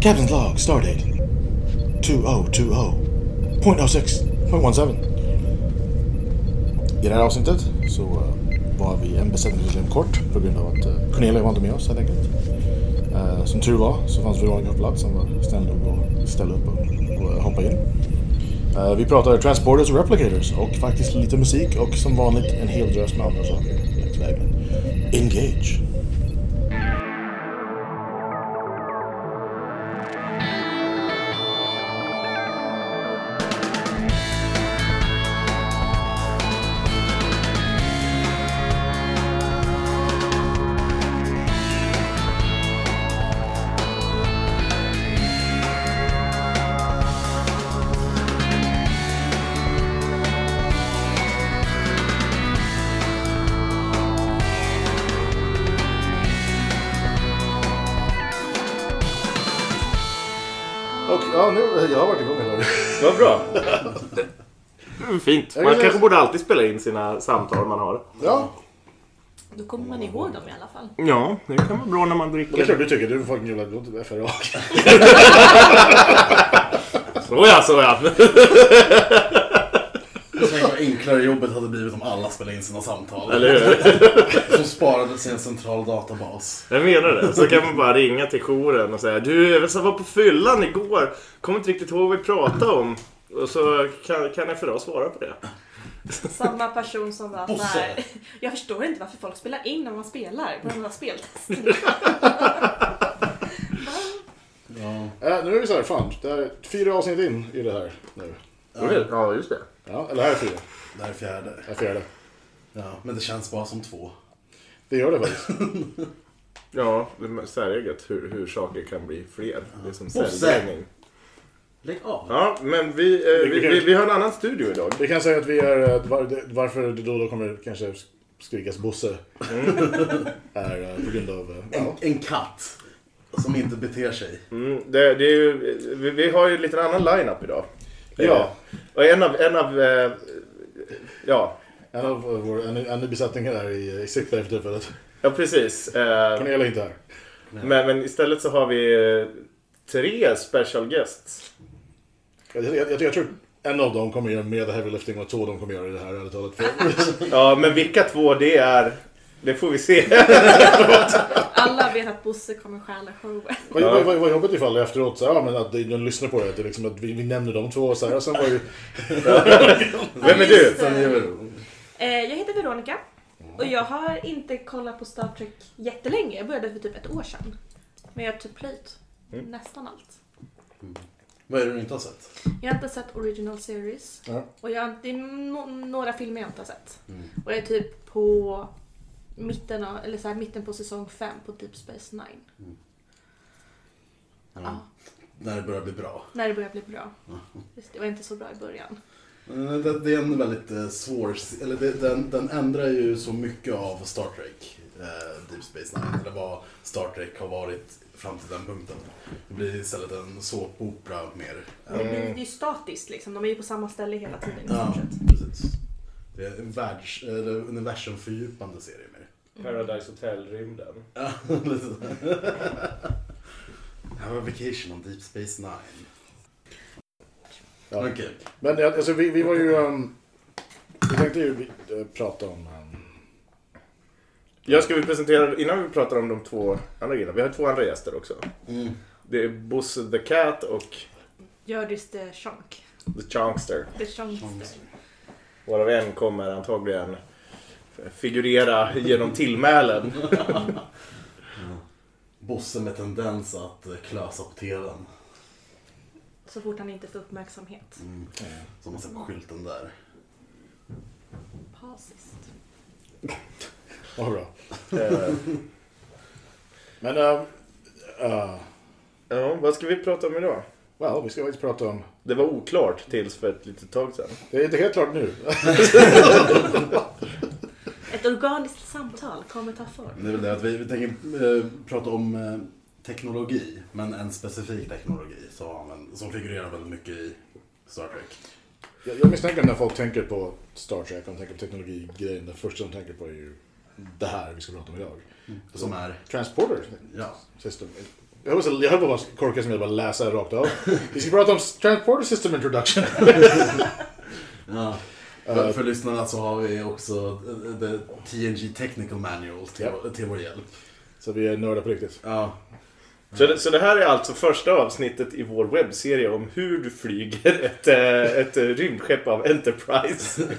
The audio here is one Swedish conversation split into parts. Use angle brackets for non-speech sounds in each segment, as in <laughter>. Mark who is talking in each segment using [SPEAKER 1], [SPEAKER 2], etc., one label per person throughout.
[SPEAKER 1] Captain's log, stardate 2020.06.17. I det här avsnittet så uh, var vi en besättningsmedlem kort på grund av att uh, Cornelia var inte med oss helt enkelt. Uh, som tur var så fanns Veronica på plats som var snäll nog att ställa upp och, hoppa in. Eh, vi pratar transporters och replicators och faktiskt lite musik och som vanligt en hel drös med andra saker längs vägen. Engage!
[SPEAKER 2] Man kanske borde alltid spela in sina samtal man har.
[SPEAKER 1] Ja,
[SPEAKER 3] Då kommer man ihåg dem i alla fall.
[SPEAKER 2] Ja, det kan vara bra när man
[SPEAKER 1] det är klart
[SPEAKER 2] dricker.
[SPEAKER 1] du tycker. Du är fucking jävla är FRA. <laughs>
[SPEAKER 2] Såja, såja.
[SPEAKER 4] Tänk vad enklare jobbet hade blivit om alla spelade in sina samtal.
[SPEAKER 2] Eller hur? <laughs>
[SPEAKER 4] Som sparades i en central databas.
[SPEAKER 2] Jag menar det. Så kan man bara ringa till jouren och säga Du, jag var på fyllan igår. Kommer inte riktigt ihåg vad vi pratade om. Och så kan, kan FRA svara på det. <laughs>
[SPEAKER 3] Samma person som var
[SPEAKER 4] Bosse.
[SPEAKER 3] såhär, jag förstår inte varför folk spelar in när man spelar på de här speltesterna. <laughs>
[SPEAKER 4] Ja.
[SPEAKER 1] Äh, nu är vi så här, fan. Det är fyra avsnitt in i det här nu.
[SPEAKER 2] Ja, just det.
[SPEAKER 1] Ja, eller här är fyra.
[SPEAKER 4] Det här är fjärde.
[SPEAKER 1] Det är fjärde.
[SPEAKER 4] Ja, men det känns bara som två.
[SPEAKER 1] Det gör det faktiskt. <laughs>
[SPEAKER 2] Ja, det är säreget hur, hur saker kan bli fler. Det är som
[SPEAKER 4] Bosse.
[SPEAKER 2] säljning.
[SPEAKER 4] Lägg av.
[SPEAKER 2] Ja, men vi, eh, vi, vi, vi har en annan studio idag.
[SPEAKER 1] Vi kan säga att vi är, eh, var, varför det då och då kommer kanske skrikas Bosse. <laughs> är eh, på grund av, eh,
[SPEAKER 4] En,
[SPEAKER 1] ja.
[SPEAKER 4] en katt. Som inte beter sig.
[SPEAKER 2] Mm, det, det är ju, vi, vi har ju lite annan line-up idag.
[SPEAKER 1] Ja.
[SPEAKER 2] Eh, Och en av, en av eh, ja,
[SPEAKER 1] En av vår, en, en besättning är i, i sikte för tillfället.
[SPEAKER 2] ja precis. Eh,
[SPEAKER 1] Cornelia är inte här.
[SPEAKER 2] men, men istället så har vi eh, tre special guests.
[SPEAKER 1] Jag, jag, jag, jag tror en av dem kommer göra mer heavy lifting och två av dem kommer göra det här ärligt talat. <laughs>
[SPEAKER 2] Ja, men vilka två det är, det får vi se. <laughs>
[SPEAKER 3] Alla vet att Bosse kommer stjäla showen.
[SPEAKER 1] vad, vad, vad, vad jobbigt ifall efteråt så, ja, men att de, de lyssnar på det. Att, det liksom, att vi, vi nämner de två och så här. Och sen var ju,
[SPEAKER 2] Vem är du?
[SPEAKER 3] Eh, jag heter Veronica och jag har inte kollat på Star Trek jättelänge. Jag började för typ ett år sedan. Men jag har typ plöjt nästan allt.
[SPEAKER 4] Vad är det du inte har sett?
[SPEAKER 3] Jag har inte sett Original Series.
[SPEAKER 1] ja.
[SPEAKER 3] Och jag, det är no, några filmer jag inte har sett. Och jag är typ på mitten, av, eller så här, mitten på säsong 5 på Deep Space Nine. Ja,
[SPEAKER 4] När det börjar bli bra.
[SPEAKER 3] när det börjar bli bra. Just, det var inte så bra i början.
[SPEAKER 4] Men Det, det är en väldigt eh, svår... Eller det, den, den ändrar ju så mycket av Star Trek. Eh, Deep Space Nine. Eller vad Star Trek har varit fram till den punkten. Det blir istället en såpopera mer.
[SPEAKER 3] Det, blir, det är ju statiskt liksom. De är ju på samma ställe hela tiden i
[SPEAKER 4] Ja, precis. Det är en världs, eller universumfördjupande serie mer.
[SPEAKER 2] Paradise Hotel-rymden. <laughs>
[SPEAKER 4] Ja, lite. Have a vacation on Deep Space Nine.
[SPEAKER 1] Ja.
[SPEAKER 4] Okej.
[SPEAKER 1] Men alltså, vi, vi var ju... Um, vi tänkte ju eh, prata om...
[SPEAKER 2] Jag ska vi presentera, innan vi pratar om de två andra grejerna, vi har två andra gäster också.
[SPEAKER 4] Mm.
[SPEAKER 2] Det är Bosse the Cat och
[SPEAKER 3] Hjördis the Chonk.
[SPEAKER 2] The Chunkster.
[SPEAKER 3] The Chonkster.
[SPEAKER 2] Varav en kommer antagligen figurera genom tillmälen. <laughs>
[SPEAKER 4] Bosse med tendens att klösa på tvn.
[SPEAKER 3] Så fort han inte får uppmärksamhet.
[SPEAKER 4] Mm. Som man ser på skylten där.
[SPEAKER 3] Pasist. <laughs>
[SPEAKER 1] vad bra. <laughs>
[SPEAKER 2] Eh,
[SPEAKER 1] Men... Uh, uh,
[SPEAKER 2] ja, vad ska vi prata om idag?
[SPEAKER 1] well, vi ska faktiskt prata om...
[SPEAKER 2] Det var oklart tills för ett litet tag sedan.
[SPEAKER 1] Det är inte helt klart nu. <laughs>
[SPEAKER 3] Ett organiskt samtal kommer ta form.
[SPEAKER 4] Det är väl det att vi, vi tänker eh, prata om eh, teknologi. Men en specifik teknologi som, som figurerar väldigt mycket i Star Trek.
[SPEAKER 1] Jag, jag misstänker när folk tänker på Star Trek, de tänker på teknologigrejen, det första de tänker på är ju det här vi ska prata om idag.
[SPEAKER 4] Som är...
[SPEAKER 1] Transporter
[SPEAKER 4] Ja.
[SPEAKER 1] system. Jag höll på- att vara korkad som jag bara läsa rakt av. Vi ska prata om Transporter System Introduction. <laughs>
[SPEAKER 4] ja. För, för lyssnarna så har vi också eh, the TNG Technical Manual till,
[SPEAKER 1] Ja.
[SPEAKER 4] till vår hjälp.
[SPEAKER 1] Så vi är nördar på riktigt.
[SPEAKER 4] Ja.
[SPEAKER 2] Så det, så det här är alltså första avsnittet i vår webbserie om hur du flyger ett, eh, ett eh, rymdskepp av Enterprise. <laughs>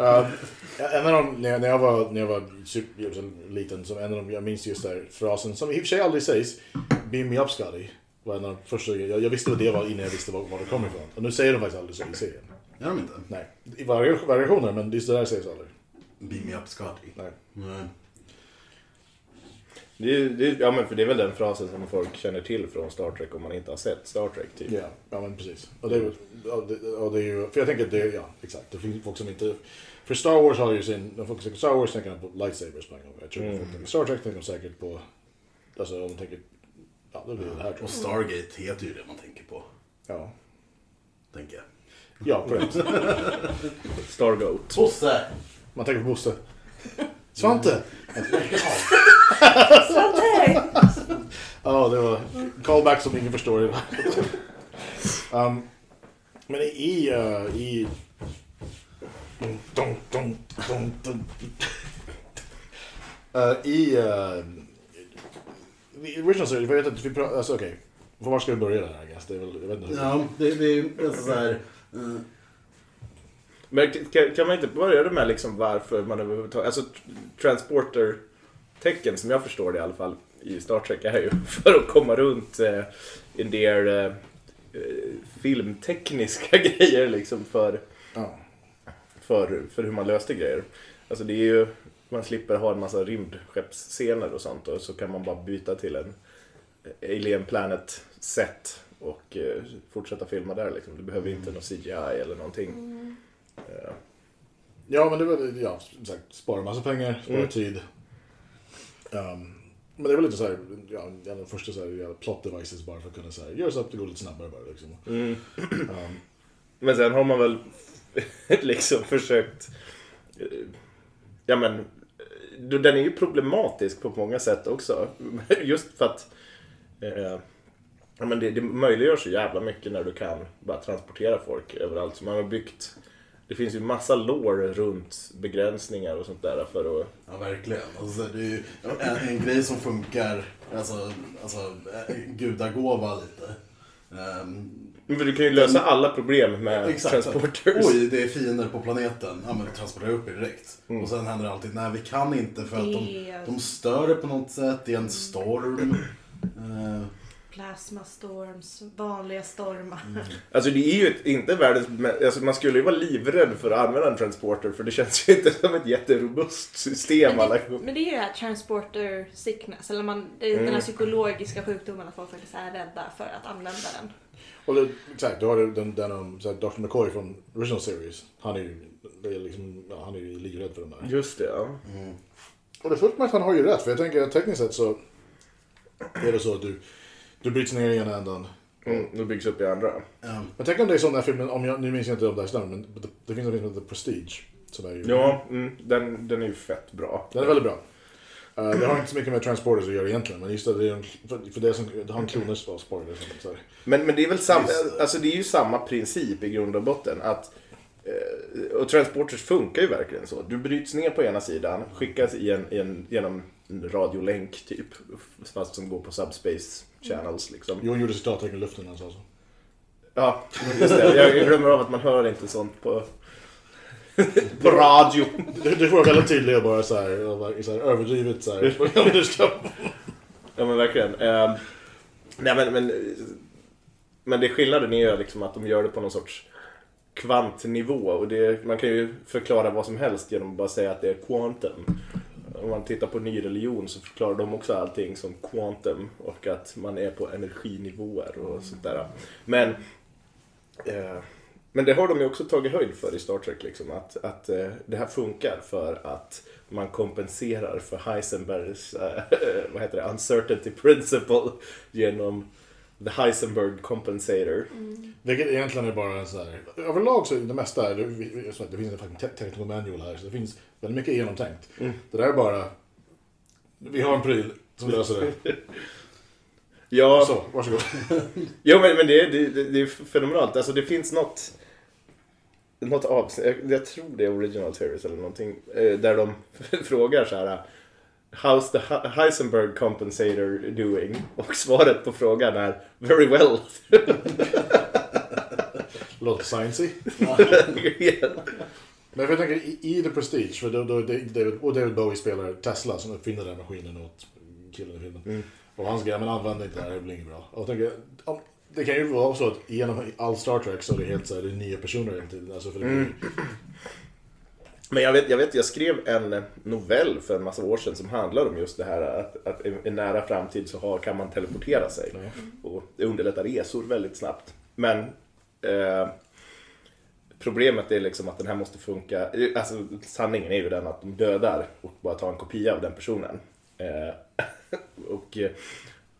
[SPEAKER 1] Uh, en av dem, när jag, var, när jag var super, så liten, så en av dem, jag minns just där frasen, som i och för sig aldrig sägs, Beam me up Scotty. Var en av de första, jag, jag visste vad det var innan jag visste var, var det kom ifrån. Och nu säger de faktiskt aldrig så i serien.
[SPEAKER 4] Gör de inte?
[SPEAKER 1] Nej, i vari- variationer, men just det där sägs aldrig.
[SPEAKER 4] Beam me up Scotty.
[SPEAKER 1] Nej.
[SPEAKER 4] Nej.
[SPEAKER 2] Det, är- det, ja, men för det är väl den frasen som folk känner till från Star Trek om man inte har sett Star Trek. Typ.
[SPEAKER 1] Ja, ja men precis. Och det, är, och det, och det är ju, för jag tänker att det, ja exakt, det finns folk som inte, för Star Wars har ju sin, när folk tänker Star Wars tänker på lightsabers på en gång. Jag tror
[SPEAKER 2] Mm.
[SPEAKER 1] folk tänker Star Trek tänker de säkert på, alltså om de tänker, ja det blir det här tror
[SPEAKER 4] Och. Stargate heter ju det man tänker på.
[SPEAKER 1] Ja,
[SPEAKER 4] Tänker jag.
[SPEAKER 1] ja korrekt. <laughs>
[SPEAKER 2] Stargoat.
[SPEAKER 4] Bosse!
[SPEAKER 1] Man tänker på Bosse. Svante!
[SPEAKER 3] Svante!
[SPEAKER 1] Ja, det var callback som ingen förstår. um, men i... Uh, i. Uh, I... Uh, i original series, jag vet att vi pratar... Alltså okej. Okay. Var ska vi börja där? Det är väl, jag vet inte.
[SPEAKER 4] Ja, det, det är alltså så här... eh,
[SPEAKER 2] Men kan, kan man inte börja med liksom varför man överhuvudtaget... Alltså transporter-tecken som jag förstår det i alla fall i Star Trek är ju <laughs> för att komma runt eh, en del eh, eh, filmtekniska <laughs> grejer liksom för,
[SPEAKER 1] Ja.
[SPEAKER 2] för, för hur man löste grejer. Alltså det är ju... Man slipper ha en massa rymdskeppsscener och sånt och så kan man bara byta till en Alien Planet set och eh, fortsätta filma där liksom. Du behöver inte någon CGI eller någonting. Eh,
[SPEAKER 1] ja, men det var ja, som sagt, spara massa pengar, spara
[SPEAKER 2] Mm.
[SPEAKER 1] tid. Um, men det är väl lite så här, ja, en av de första så här, plot devices bara för att kunna så här, göra så att det går lite snabbare bara liksom.
[SPEAKER 2] Mm.
[SPEAKER 1] Um,
[SPEAKER 2] Men sen har man väl <laughs> liksom försökt... eh, Ja men, eh, den är ju problematisk på många sätt också. <laughs> Just för att eh, ja, men det, det möjliggör så jävla mycket när du kan bara transportera folk överallt. Så man har byggt... Det finns ju massa lår runt begränsningar och sånt där för att...
[SPEAKER 4] Ja, verkligen. Alltså, det är ju en, en grej som funkar, alltså, alltså gudagåva lite. Ehm,
[SPEAKER 2] Men du kan ju lösa alla problem med transporters.
[SPEAKER 4] Oj, det är fiender på planeten. Ja, men transportera upp er direkt.
[SPEAKER 2] Mm.
[SPEAKER 4] Och sen händer det alltid, nej vi kan inte för att de, de stör det på något sätt. Det är en storm. <clears throat> Eh,
[SPEAKER 3] Plasmastorms, vanliga stormar.
[SPEAKER 2] Alltså det är ju ett, inte världens alltså man skulle ju vara livrädd för att använda en transporter för det känns ju inte som ett jätterobust system
[SPEAKER 3] Men det, men det är ju det här transporter sickness, eller man, det är
[SPEAKER 2] Mm.
[SPEAKER 3] den här psykologiska sjukdomen att folk faktiskt är rädda för att använda den.
[SPEAKER 1] Och det, exakt, du har den, den um, Dr. McCoy från original series. Han är ju, liksom, ja, han är ju livrädd för den där.
[SPEAKER 2] Just det, ja.
[SPEAKER 1] Och det är fullt med att han har ju rätt, för jag tänker att tekniskt sett så är det så att du, du bryts ner i ena ändan.
[SPEAKER 2] Mm, det byggs upp i andra.
[SPEAKER 4] ja.
[SPEAKER 1] Men tänk om det är som den här filmen, om jag, nu minns jag inte om det här men det, det finns en film som heter Prestige. Som är ju,
[SPEAKER 2] Ja, mm, den, den är ju fett bra.
[SPEAKER 1] Den är väldigt bra. Uh, det har inte så mycket med transporters att göra egentligen, men just det, det är en, för, för det som, det har en kloners var spoiler. Som, så här.
[SPEAKER 2] Men, men det är väl samma, alltså det är ju samma princip i grund och botten. Att, eh, och transporters funkar ju verkligen så. Du bryts ner på ena sidan, skickas i en, i en, genom en radiolänk typ. Fast som går på subspace channels liksom.
[SPEAKER 1] Jon gjorde citattecken i luften när han sa så.
[SPEAKER 2] Ja, just det. Jag glömmer av att man hör inte sånt på, på radio.
[SPEAKER 1] Det, det får vara väldigt tydligt bara så här, så här överdrivet så här.
[SPEAKER 2] Ja men verkligen. Eh, nej men, men, men det skillnaden är ju liksom att de gör det på någon sorts kvantnivå. Och det, man kan ju förklara vad som helst genom att bara säga att det är quantum. Om man tittar på ny religion så förklarar de också allting som quantum och att man är på energinivåer och sånt där. Men, eh, men det har de ju också tagit höjd för i Star Trek. Liksom, att, att eh, det här funkar för att man kompenserar för Heisenbergs eh, <laughs> vad heter det, uncertainty principle genom The Heisenberg Compensator.
[SPEAKER 1] Vilket egentligen är bara en sån här... Överlag så är det mesta, det, det finns en fucking te- technical manual här, så det finns väldigt mycket genomtänkt. Det där är bara... Vi har en pryl som löser det. <laughs>
[SPEAKER 2] Ja,
[SPEAKER 1] Så, varsågod. <laughs>
[SPEAKER 2] Jo men, men det, är- det, det, är fenomenalt. Alltså det finns något något avsnitt, jag, jag tror det är Original Series eller någonting, eh, där de <laughs> frågar så här How's the He- Heisenberg compensator doing? Och svaret på frågan är Very well.
[SPEAKER 1] Låter sciencey. Men för jag tänker, i, i The Prestige, för då, då David, och David Bowie spelar Tesla som uppfinner den maskinen åt killen i filmen. Och hans grej, men använd inte det här, det blir inget bra. Och jag tänker, om, det kan ju vara så att genom all Star Trek så är det helt så här, det är nya personer hela tiden. Alltså för det blir, <clears throat>
[SPEAKER 2] Men jag vet, jag vet, jag skrev en novell för en massa år sedan som handlar om just det här att, att i nära framtid så har, kan man teleportera sig. Och det underlättar resor väldigt snabbt. Men eh, problemet är liksom att den här måste funka. Alltså sanningen är ju den att de dödar och bara tar en kopia av den personen. Eh, <laughs> och eh,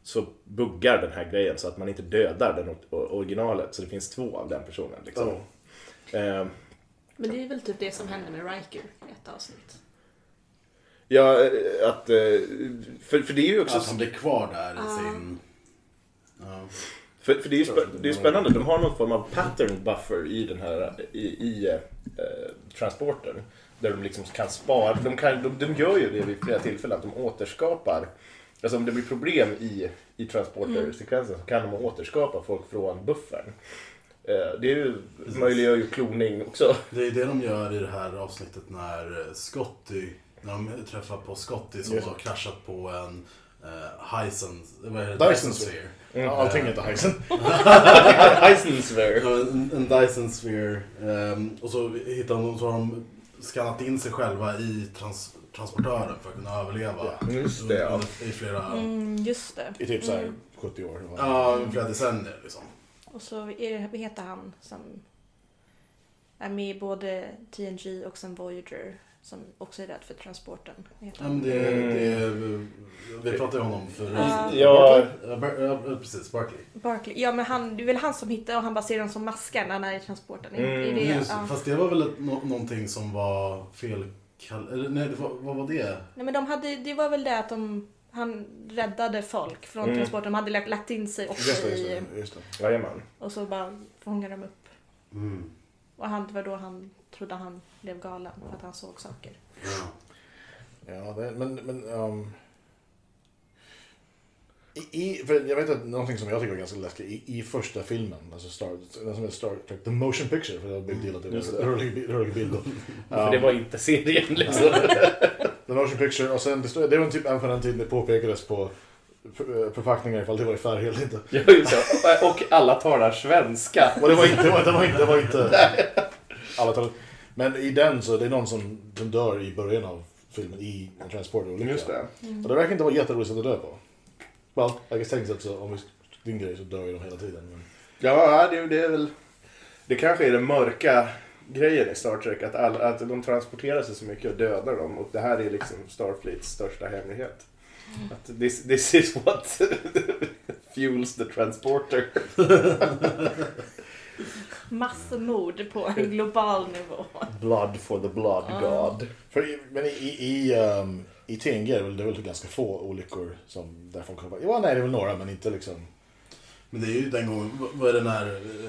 [SPEAKER 2] så buggar den här grejen så att man inte dödar den originalet. Så det finns två av den personen. Liksom. Eh,
[SPEAKER 3] Men det är väl typ det som händer med Riker i ett avsnitt.
[SPEAKER 2] Ja, eh, att... eh, För, för det är ju också...
[SPEAKER 4] Att han blir kvar där i sin... Ja.
[SPEAKER 2] För, för det är ju spä, det är spännande, de har någon form av pattern buffer i den här i, i eh, transporten. Där de liksom kan spara, de, kan, de, de gör ju det vid flera tillfällen, att de återskapar Alltså om det blir problem i, i transportersekvensen så kan de återskapa folk från buffern. Eh, det är ju, möjliggör ju kloning också.
[SPEAKER 4] Det är det de gör i det här avsnittet när eh, Scotty, när de träffar på Scotty som har kraschat på en uh, Hyson, vad är det?
[SPEAKER 1] Dyson Sphere.
[SPEAKER 4] Sphere.
[SPEAKER 1] Ja, allting heter Heisen. <laughs>
[SPEAKER 2] Heisensver.
[SPEAKER 4] Ja, En, en Dyson Sphere. ehm, och så hittar de, så har de skannat in sig själva i trans, transportören för att kunna överleva.
[SPEAKER 2] Just det, ja.
[SPEAKER 4] I flera,
[SPEAKER 3] Mm, just det.
[SPEAKER 1] I typ så här 70 år.
[SPEAKER 4] ja, i flera decennier liksom.
[SPEAKER 3] Och så är det, vad heter han som är med i både TNG och sen Voyager som också är rädd för transporten. Heter
[SPEAKER 4] Ja, men det, det, vi pratade ju om honom förut.
[SPEAKER 3] Ja.
[SPEAKER 2] Ja.
[SPEAKER 4] Ja, Bar- ja, precis. Barkley.
[SPEAKER 3] Barkley. Ja men han, det är väl han som hittar och han bara ser dem som maskar när han är i transporten.
[SPEAKER 2] Mm,
[SPEAKER 3] är det,
[SPEAKER 4] Just,
[SPEAKER 3] ja.
[SPEAKER 4] Fast det var väl ett, nå, någonting som var fel... Eller nej, det var, vad var det?
[SPEAKER 3] Nej men de hade, det var väl det att de, han räddade folk från
[SPEAKER 2] Mm.
[SPEAKER 3] transporten. De hade lagt, lagt in sig också
[SPEAKER 1] Just det, just
[SPEAKER 3] i,
[SPEAKER 1] det. Just det.
[SPEAKER 2] Jajamän.
[SPEAKER 3] och så bara fångade de upp.
[SPEAKER 4] Mm.
[SPEAKER 3] Och han, det var då han trodde han blev galen för att han såg saker.
[SPEAKER 4] Ja.
[SPEAKER 1] Ja, det, men... men um, i, för jag vet att någonting som jag tycker var ganska läskigt i, i första filmen, alltså Star, den som är Star Trek, The Motion Picture, för det var big deal att det var rörlig, bi- rörlig bild. då. <laughs>
[SPEAKER 2] För det var inte serien liksom. <laughs>
[SPEAKER 1] The Motion Picture, och sen det, det var typ även på den tiden det påpekades på för- förpackningar ifall det var i färg eller inte.
[SPEAKER 2] Ja, just det. Och alla talar svenska.
[SPEAKER 1] Och det var inte, det var, det var inte, det var inte alla talar. Men i den så, det är någon som, som dör i början av filmen i en transporterolycka.
[SPEAKER 2] Just det.
[SPEAKER 1] Och det verkar inte vara jätteroligt att dö på. Well, I guess tekniskt sett så om vi din grej så dör ju de hela tiden. Men...
[SPEAKER 2] Ja, det, det är väl... Det kanske är den mörka grejen i Star Trek, att, alla, att de transporterar sig så mycket och dödar dem. Och det här är liksom Starfleets största hemlighet. Att this, this is what <laughs> fuels the transporter. <laughs>
[SPEAKER 3] Massmord på en <laughs> global nivå.
[SPEAKER 2] Blood for the blood god.
[SPEAKER 1] För, i- men i, i, i, um, i TNG är det väl, det är väl ganska få olyckor som där folk har varit. Ja, nej, det är väl några, men inte liksom...
[SPEAKER 4] Men det är ju den gången, vad- är det när,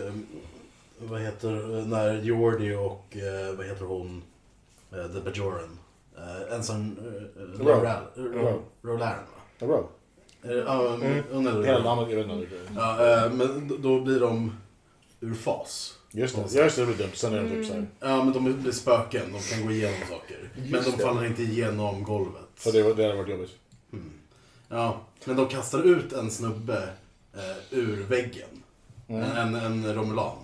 [SPEAKER 4] eh, vad heter, när Jordi och, eh, vad heter hon, The Bajoran, eh, en sån, eh,
[SPEAKER 1] Ro.
[SPEAKER 4] Roland,
[SPEAKER 1] Ro.
[SPEAKER 4] Roland va?
[SPEAKER 1] Row.
[SPEAKER 4] Ja,
[SPEAKER 2] Mm.
[SPEAKER 4] eh, men d- då blir de ur fas.
[SPEAKER 1] Just det, ja, just det, det blir dumt. Sen är de typ såhär...
[SPEAKER 4] Ja, men de blir spöken, de kan gå igenom saker. men
[SPEAKER 2] Just
[SPEAKER 4] de
[SPEAKER 2] det.
[SPEAKER 4] faller inte igenom golvet.
[SPEAKER 1] Så det, var- det hade varit jobbigt.
[SPEAKER 4] Mm. Ja, men de kastar ut en snubbe eh, ur väggen.
[SPEAKER 1] Mm.
[SPEAKER 4] En, en, romulan.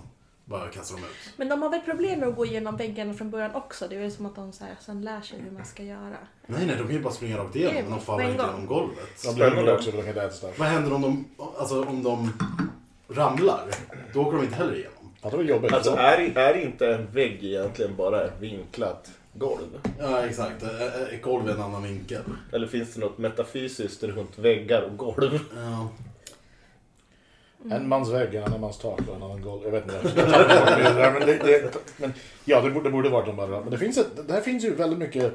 [SPEAKER 4] Bara kastar de ut.
[SPEAKER 3] Men de har väl problem med att gå igenom väggen från början också. Det är väl som att de så här, sen lär sig hur man ska göra.
[SPEAKER 4] Nej, nej, de kan ju bara springa rakt igenom, men de faller inte
[SPEAKER 3] gång.
[SPEAKER 4] genom golvet.
[SPEAKER 1] De blir hungriga
[SPEAKER 2] Spännande.
[SPEAKER 1] också för de kan inte äta starkt.
[SPEAKER 4] Vad händer om de, alltså, om de ramlar? Då åker de inte heller igenom.
[SPEAKER 1] Ja, det var jobbigt.
[SPEAKER 2] Alltså är, är inte en vägg egentligen bara ett vinklat golv?
[SPEAKER 4] Ja, exakt. Ett golv är en annan vinkel.
[SPEAKER 2] Eller finns det något metafysiskt runt väggar och golv?
[SPEAKER 4] Ja.
[SPEAKER 1] En mans vägg, en annan mans tak och en annan golv. Jag vet inte. <laughs> Jag men, det, det, men ja, det borde, det borde varit de bara. Men det finns ett, det här finns ju väldigt mycket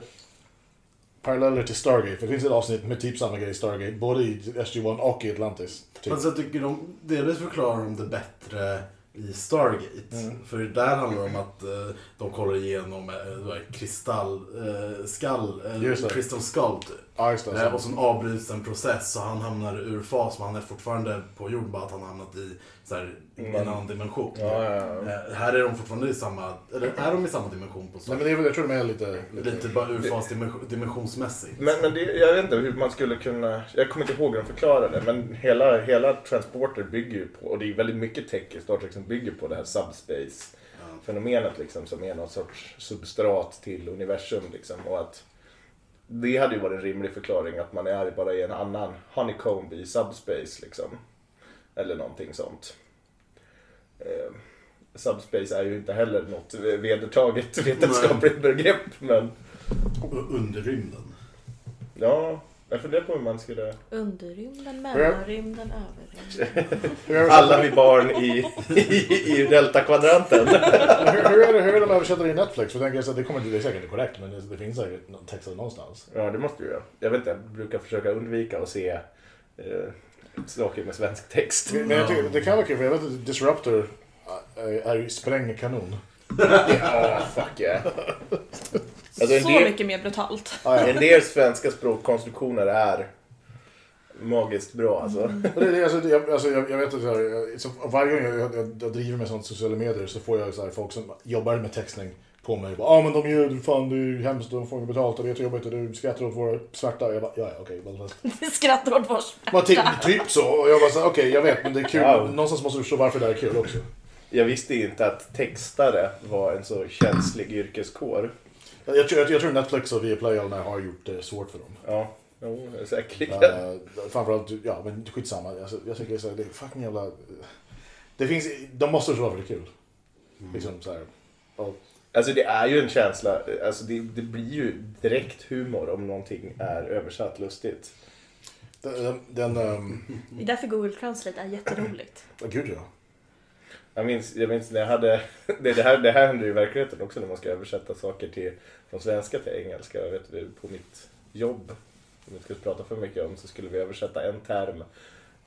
[SPEAKER 1] paralleller till Stargate. För det finns ett avsnitt med typ samma grej i Stargate. Både i SG-1 och i Atlantis. Typ.
[SPEAKER 4] Fast jag tycker de delvis förklarar de det bättre i Stargate.
[SPEAKER 1] Mm.
[SPEAKER 4] För där handlar det om att eh, de kollar igenom eh, vad är det, kristall, eh, skall, eh,
[SPEAKER 1] det.
[SPEAKER 4] crystal skull typ.
[SPEAKER 1] Just det.
[SPEAKER 4] Eh, och sen avbryts en process så han hamnar ur fas men han är fortfarande på jorden bara att han har hamnat i så här, i en
[SPEAKER 2] Mm.
[SPEAKER 4] annan dimension.
[SPEAKER 2] Ja, ja, ja.
[SPEAKER 4] Eh, här är de fortfarande i samma, eller är de i samma dimension på
[SPEAKER 1] Nej,
[SPEAKER 4] Stargate?
[SPEAKER 1] men det är, väl- jag tror de är lite... lite,
[SPEAKER 4] Lite bara ur dimension, dimensionsmässigt.
[SPEAKER 2] Men, men det, jag vet inte hur man skulle kunna... Jag kommer inte ihåg hur de förklarade det, men hela, hela Transporter bygger ju på, och det är väldigt mycket tech i Star Trek som bygger på det här subspace-fenomenet liksom, som är någon sorts substrat till universum. Liksom, och att det hade ju varit en rimlig förklaring att man är bara i en annan honeycomb i subspace. Liksom. Eller någonting sånt. Eh, subspace är ju inte heller något vedertaget vetenskapligt begrepp, men
[SPEAKER 4] Underrymden.
[SPEAKER 2] Ja, jag funderar på hur man skulle...
[SPEAKER 3] Underrymden, mellanrymden, överrymden. <laughs>
[SPEAKER 2] Alla vi barn i, i, i deltakvadranten. <laughs>
[SPEAKER 1] hur, hur, är det, hur är de översättare i Netflix? För jag tänker så att det, kommer inte, det är säkert inte korrekt, men det, det finns säkert någon text någonstans.
[SPEAKER 2] Ja, det måste du göra. Jag vet inte, jag brukar försöka undvika att se eh, saker med svensk text.
[SPEAKER 1] Men jag tycker, det kan vara kul, för jag vet att Disruptor är, är ju sprängkanon. <laughs>
[SPEAKER 2] Ja, fuck yeah. Alltså
[SPEAKER 3] Så
[SPEAKER 2] del,
[SPEAKER 3] mycket mer brutalt.
[SPEAKER 1] Ah,
[SPEAKER 2] en del svenska språkkonstruktioner är magiskt bra alltså.
[SPEAKER 1] Och det, det, alltså, det- jag, alltså, jag, jag vet att så här, så varje gång jag, jag, jag, jag driver med sånt sociala medier så får jag så här, folk som jobbar med textning på mig. Ja ah, men de gör fan det är ju hemskt, de får inget betalt och det är jobbigt och du skrattar åt våra svarta. Jag bara, ja ja okej. Okay, <laughs>
[SPEAKER 3] skrattar åt vårs.
[SPEAKER 1] Man typ, typ så. Och jag bara okej jag vet men det är kul.
[SPEAKER 2] Wow.
[SPEAKER 1] Någonstans måste du förstå varför det här är kul också.
[SPEAKER 2] Jag visste inte att textare var en så känslig yrkeskår.
[SPEAKER 1] Jag, jag, tror- jag, jag tror Netflix och Viaplay och alla har gjort det svårt för dem.
[SPEAKER 2] Ja, jo, säkerligen.
[SPEAKER 1] Uh, framförallt, ja men skitsamma. Alltså, jag tycker så här, det är fucking jävla... Det finns, de måste förstå varför det är kul. Liksom så här. Och,
[SPEAKER 2] Alltså det är ju en känsla, alltså det, det blir ju direkt humor om någonting är översatt lustigt.
[SPEAKER 1] den, den um,
[SPEAKER 3] Det är därför Google Translate är jätteroligt.
[SPEAKER 1] oh, gud ja.
[SPEAKER 2] Jag minns, jag minns när jag hade, <laughs> det, det, här, det här händer i verkligheten också när man ska översätta saker till, från svenska till engelska. Jag vet på mitt jobb, som vi ska prata för mycket om, så skulle vi översätta en term,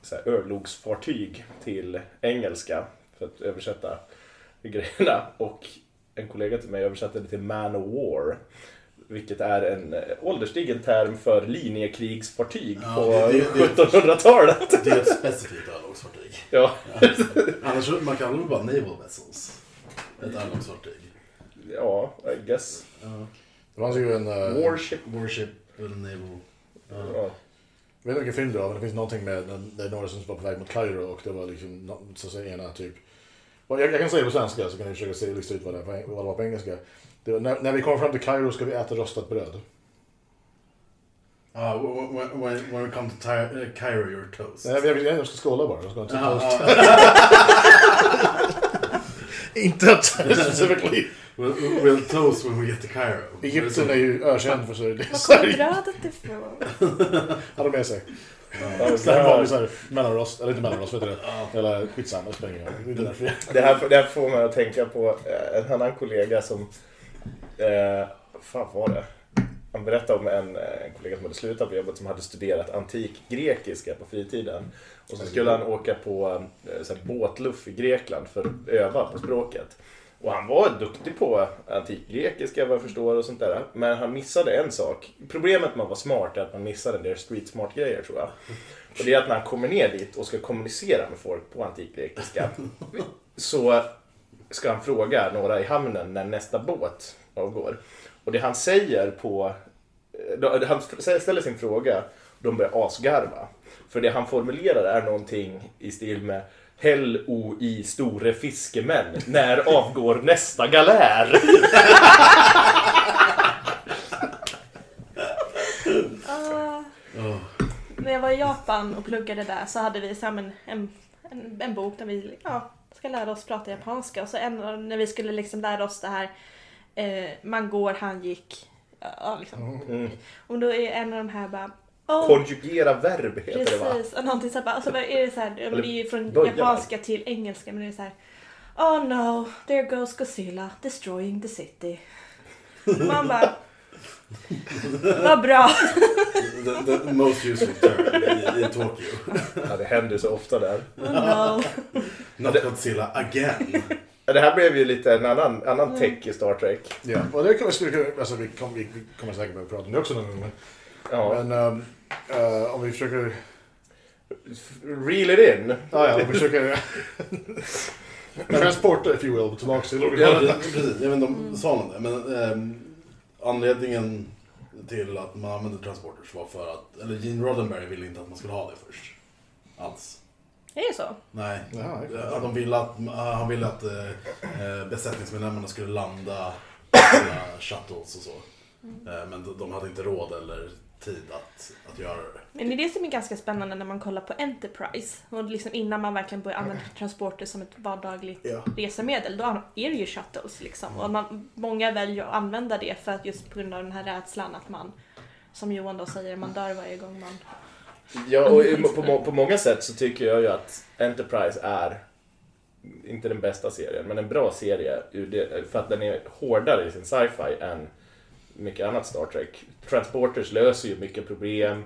[SPEAKER 2] så här, örlogsfartyg, till engelska. För att översätta grejerna. Och en kollega till mig översatte det till man of war. Vilket är en eh, ålderstigen term för linjekrigsfartyg
[SPEAKER 4] Ja,
[SPEAKER 2] på
[SPEAKER 4] det- det- det-
[SPEAKER 2] 1700-talet.
[SPEAKER 4] Det är ett specifikt örlogsfartyg.
[SPEAKER 2] Ja. <laughs>
[SPEAKER 4] Annars så- man kallar det bara naval vessels. Ett örlogsfartyg.
[SPEAKER 2] ja, I guess.
[SPEAKER 4] Ja.
[SPEAKER 1] Det fanns ju en... Uh,
[SPEAKER 2] Warship.
[SPEAKER 4] Warship eller naval. Ja.
[SPEAKER 2] Ja.
[SPEAKER 1] Jag vet inte vilken film det var, men det finns någonting med det är några som var på väg mot Kairo och det var liksom, så att säga, ena typ... Jag, jag kan säga det på svenska så kan ni försöka se, lista ut vad det, är vad det var på engelska. Det var, när, när vi kommer fram till Kairo ska vi äta rostat bröd.
[SPEAKER 4] Ja, when, when, when, when we come to uh, Cairo you're toast.
[SPEAKER 1] Nej, jag, jag, jag ska skåla bara. Jag ska inte
[SPEAKER 4] Ja,
[SPEAKER 1] toast.
[SPEAKER 4] ja. <laughs>
[SPEAKER 1] Inte att specifically.
[SPEAKER 4] We'll, we'll toast when we get to Cairo.
[SPEAKER 1] Egypten är ju ökänd för sig.
[SPEAKER 3] Var kommer <laughs> brödet ifrån? <laughs>
[SPEAKER 1] Hade med sig.
[SPEAKER 2] Ja,
[SPEAKER 1] Så här vanlig så här mellanrost, eller inte mellanrost, vet du det? Eller skitsamma, det spelar ingen roll. Det
[SPEAKER 2] här, det här får mig att tänka på eh, en annan kollega som... Eh, fan var det? Han berättade om en, eh, en kollega som hade slutat på jobbet som hade studerat antik grekiska på fritiden. Och så skulle han åka på eh, så här, båtluff i Grekland för att öva på språket. Och han var duktig på antikgrekiska vad jag förstår och sånt där. Men han missade en sak. Problemet med att vara smart är att man missade en del street smart grejer tror jag. Och det är att när han kommer ner dit och ska kommunicera med folk på antikgrekiska så ska han fråga några i hamnen när nästa båt avgår. Och det han säger på... Eh, han ställer sin fråga och de börjar asgarva. För det han formulerar är någonting i stil med Häll o i store fiskemän, när avgår nästa galär?
[SPEAKER 4] Oh.
[SPEAKER 3] när jag var i Japan och pluggade där så hade vi en, en, en, en bok där vi ja, ska lära oss prata japanska. Och så en, när vi skulle liksom lära oss det här eh, man går, han gick. Ja, liksom.
[SPEAKER 2] Mm.
[SPEAKER 3] Och då är en av de här bara Oh,
[SPEAKER 2] Konjugera verb heter det va?
[SPEAKER 3] precis. Och någonting så här, bara- alltså, är det så här, det är ju från
[SPEAKER 2] böja
[SPEAKER 3] japanska till engelska men det är så här. Oh no, there goes Godzilla destroying the city. <laughs> Man bara... Vad bra.
[SPEAKER 4] The, the most useful term i, i Tokyo. <laughs>
[SPEAKER 2] Ja, det händer så ofta där.
[SPEAKER 3] Oh no.
[SPEAKER 4] Not Godzilla again.
[SPEAKER 2] Det här blev ju lite en annan, annan tech i Star Trek.
[SPEAKER 1] Ja, och det kan vi, alltså, vi, kom, vi kommer säkert behöva prata om det också någon gång.
[SPEAKER 2] Ja.
[SPEAKER 1] men ehm, eh, om vi försöker...
[SPEAKER 2] Reel it in.
[SPEAKER 1] Ah, ja, om vi försöker... <laughs> transporta, if you will, tillbaka till
[SPEAKER 4] Ja, precis. Jag vet inte om sa någon det, men ehm, anledningen till att man använde transporters var för att, eller Gene Roddenberry ville inte att man skulle ha det först. Alls.
[SPEAKER 3] Är det så?
[SPEAKER 4] Nej. Eh, de ville att, eh, han ville att eh, besättningsmedlemmarna skulle landa sina shuttles och så. Eh, men de hade inte råd eller tid att, att göra det.
[SPEAKER 3] Men det är det som är ganska spännande när man kollar på Enterprise. Och liksom innan man verkligen börjar använda transporter som ett vardagligt
[SPEAKER 1] Ja.
[SPEAKER 3] resemedel, då är det ju shuttles liksom. Och man, många väljer att använda det för att just på grund av den här rädslan att man, som Johan då säger, man dör varje gång man...
[SPEAKER 2] Ja, och på, på många sätt så tycker jag ju att Enterprise är inte den bästa serien, men en bra serie för att den är hårdare i sin sci-fi än mycket annat Star Trek. Transporters löser ju mycket problem.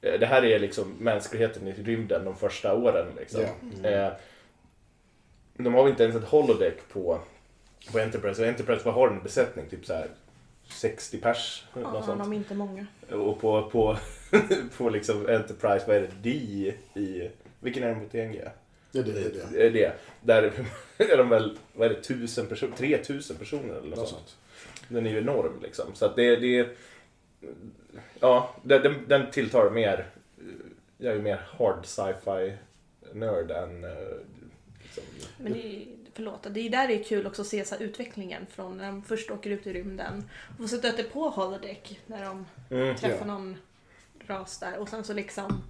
[SPEAKER 2] Eh, Det här är liksom mänskligheten i rymden de första åren. Liksom.
[SPEAKER 1] Ja.
[SPEAKER 2] Eh, De har inte ens ett holodeck på, på Enterprise. Och Enterprise vad har en besättning? Typ så här 60 pers? något
[SPEAKER 3] Ja,
[SPEAKER 2] sånt.
[SPEAKER 3] de är inte många.
[SPEAKER 2] Och på, på, <laughs> på liksom Enterprise, vad är det? D i... Vilken är den på TNG?
[SPEAKER 1] Det är det. det, är det.
[SPEAKER 2] Det är det. Där <laughs> är de väl, vad är det, tusen personer? 3000 personer eller något
[SPEAKER 1] Något
[SPEAKER 2] sånt.
[SPEAKER 1] sånt.
[SPEAKER 2] Den är ju enorm liksom. Så att det, det Ja, den, den, tilltar mer... Jag är ju mer hard sci-fi nörd än... eh, Liksom,
[SPEAKER 3] Men det är, förlåt, det är där det är kul också att se så utvecklingen från när de först åker ut i rymden och så stöter på holodeck när de
[SPEAKER 2] mm.
[SPEAKER 3] träffar
[SPEAKER 1] Ja.
[SPEAKER 3] någon ras där och sen så liksom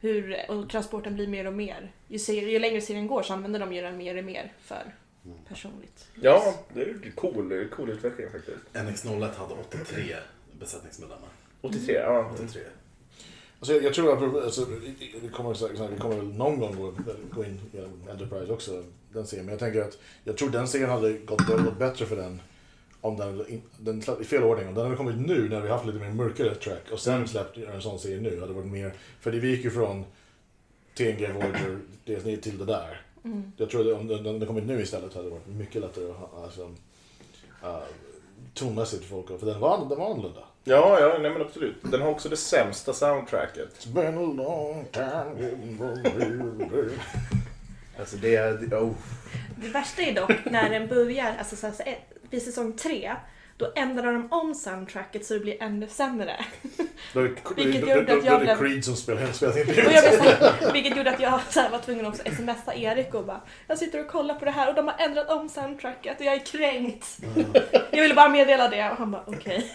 [SPEAKER 3] hur och transporten blir mer och mer. Ju, ser, ju längre serien går så använder de ju den mer och mer för personligt.
[SPEAKER 2] Ja, det är en cool, cool utveckling faktiskt.
[SPEAKER 4] NX01 hade 83 besättningsmedlemmar.
[SPEAKER 2] 83, ja.
[SPEAKER 4] 83.
[SPEAKER 1] Alltså, jag, jag tror att alltså, vi, kommer, vi kommer väl någon gång gå, gå in genom Enterprise också, den serien. Men jag tänker att jag tror den serien hade gått, det hade gått bättre för den om den, den i fel ordning. Om den hade kommit nu när vi haft lite mer mörkare track och sen släppt en sån serie nu hade det varit mer... För det vi gick ju från TNG Voyager dels ner till det där.
[SPEAKER 3] Mm.
[SPEAKER 1] Jag tror att om den, den hade kommit nu istället hade det varit mycket lättare att ha, alltså, uh, tonmässigt för folk. För den var, den var annorlunda.
[SPEAKER 2] Ja, ja, nej men absolut. Den har också det sämsta soundtracket.
[SPEAKER 1] It's been a long time.
[SPEAKER 2] Alltså det är... det- Oh.
[SPEAKER 3] Det värsta är dock när den börjar, alltså så här, vid säsong tre, då ändrar de om soundtracket så det blir ännu sämre. <laughs>
[SPEAKER 1] Då är det,
[SPEAKER 3] Vilket gjorde att jag blev-
[SPEAKER 1] Creed som spelar, spelar in
[SPEAKER 3] Och jag blev så här, <laughs> vilket gjorde att jag så här, var tvungen också att smsa Erik och bara Jag sitter och kollar på det här och de har ändrat om soundtracket och jag är kränkt. Jag ville bara meddela det och han bara okej.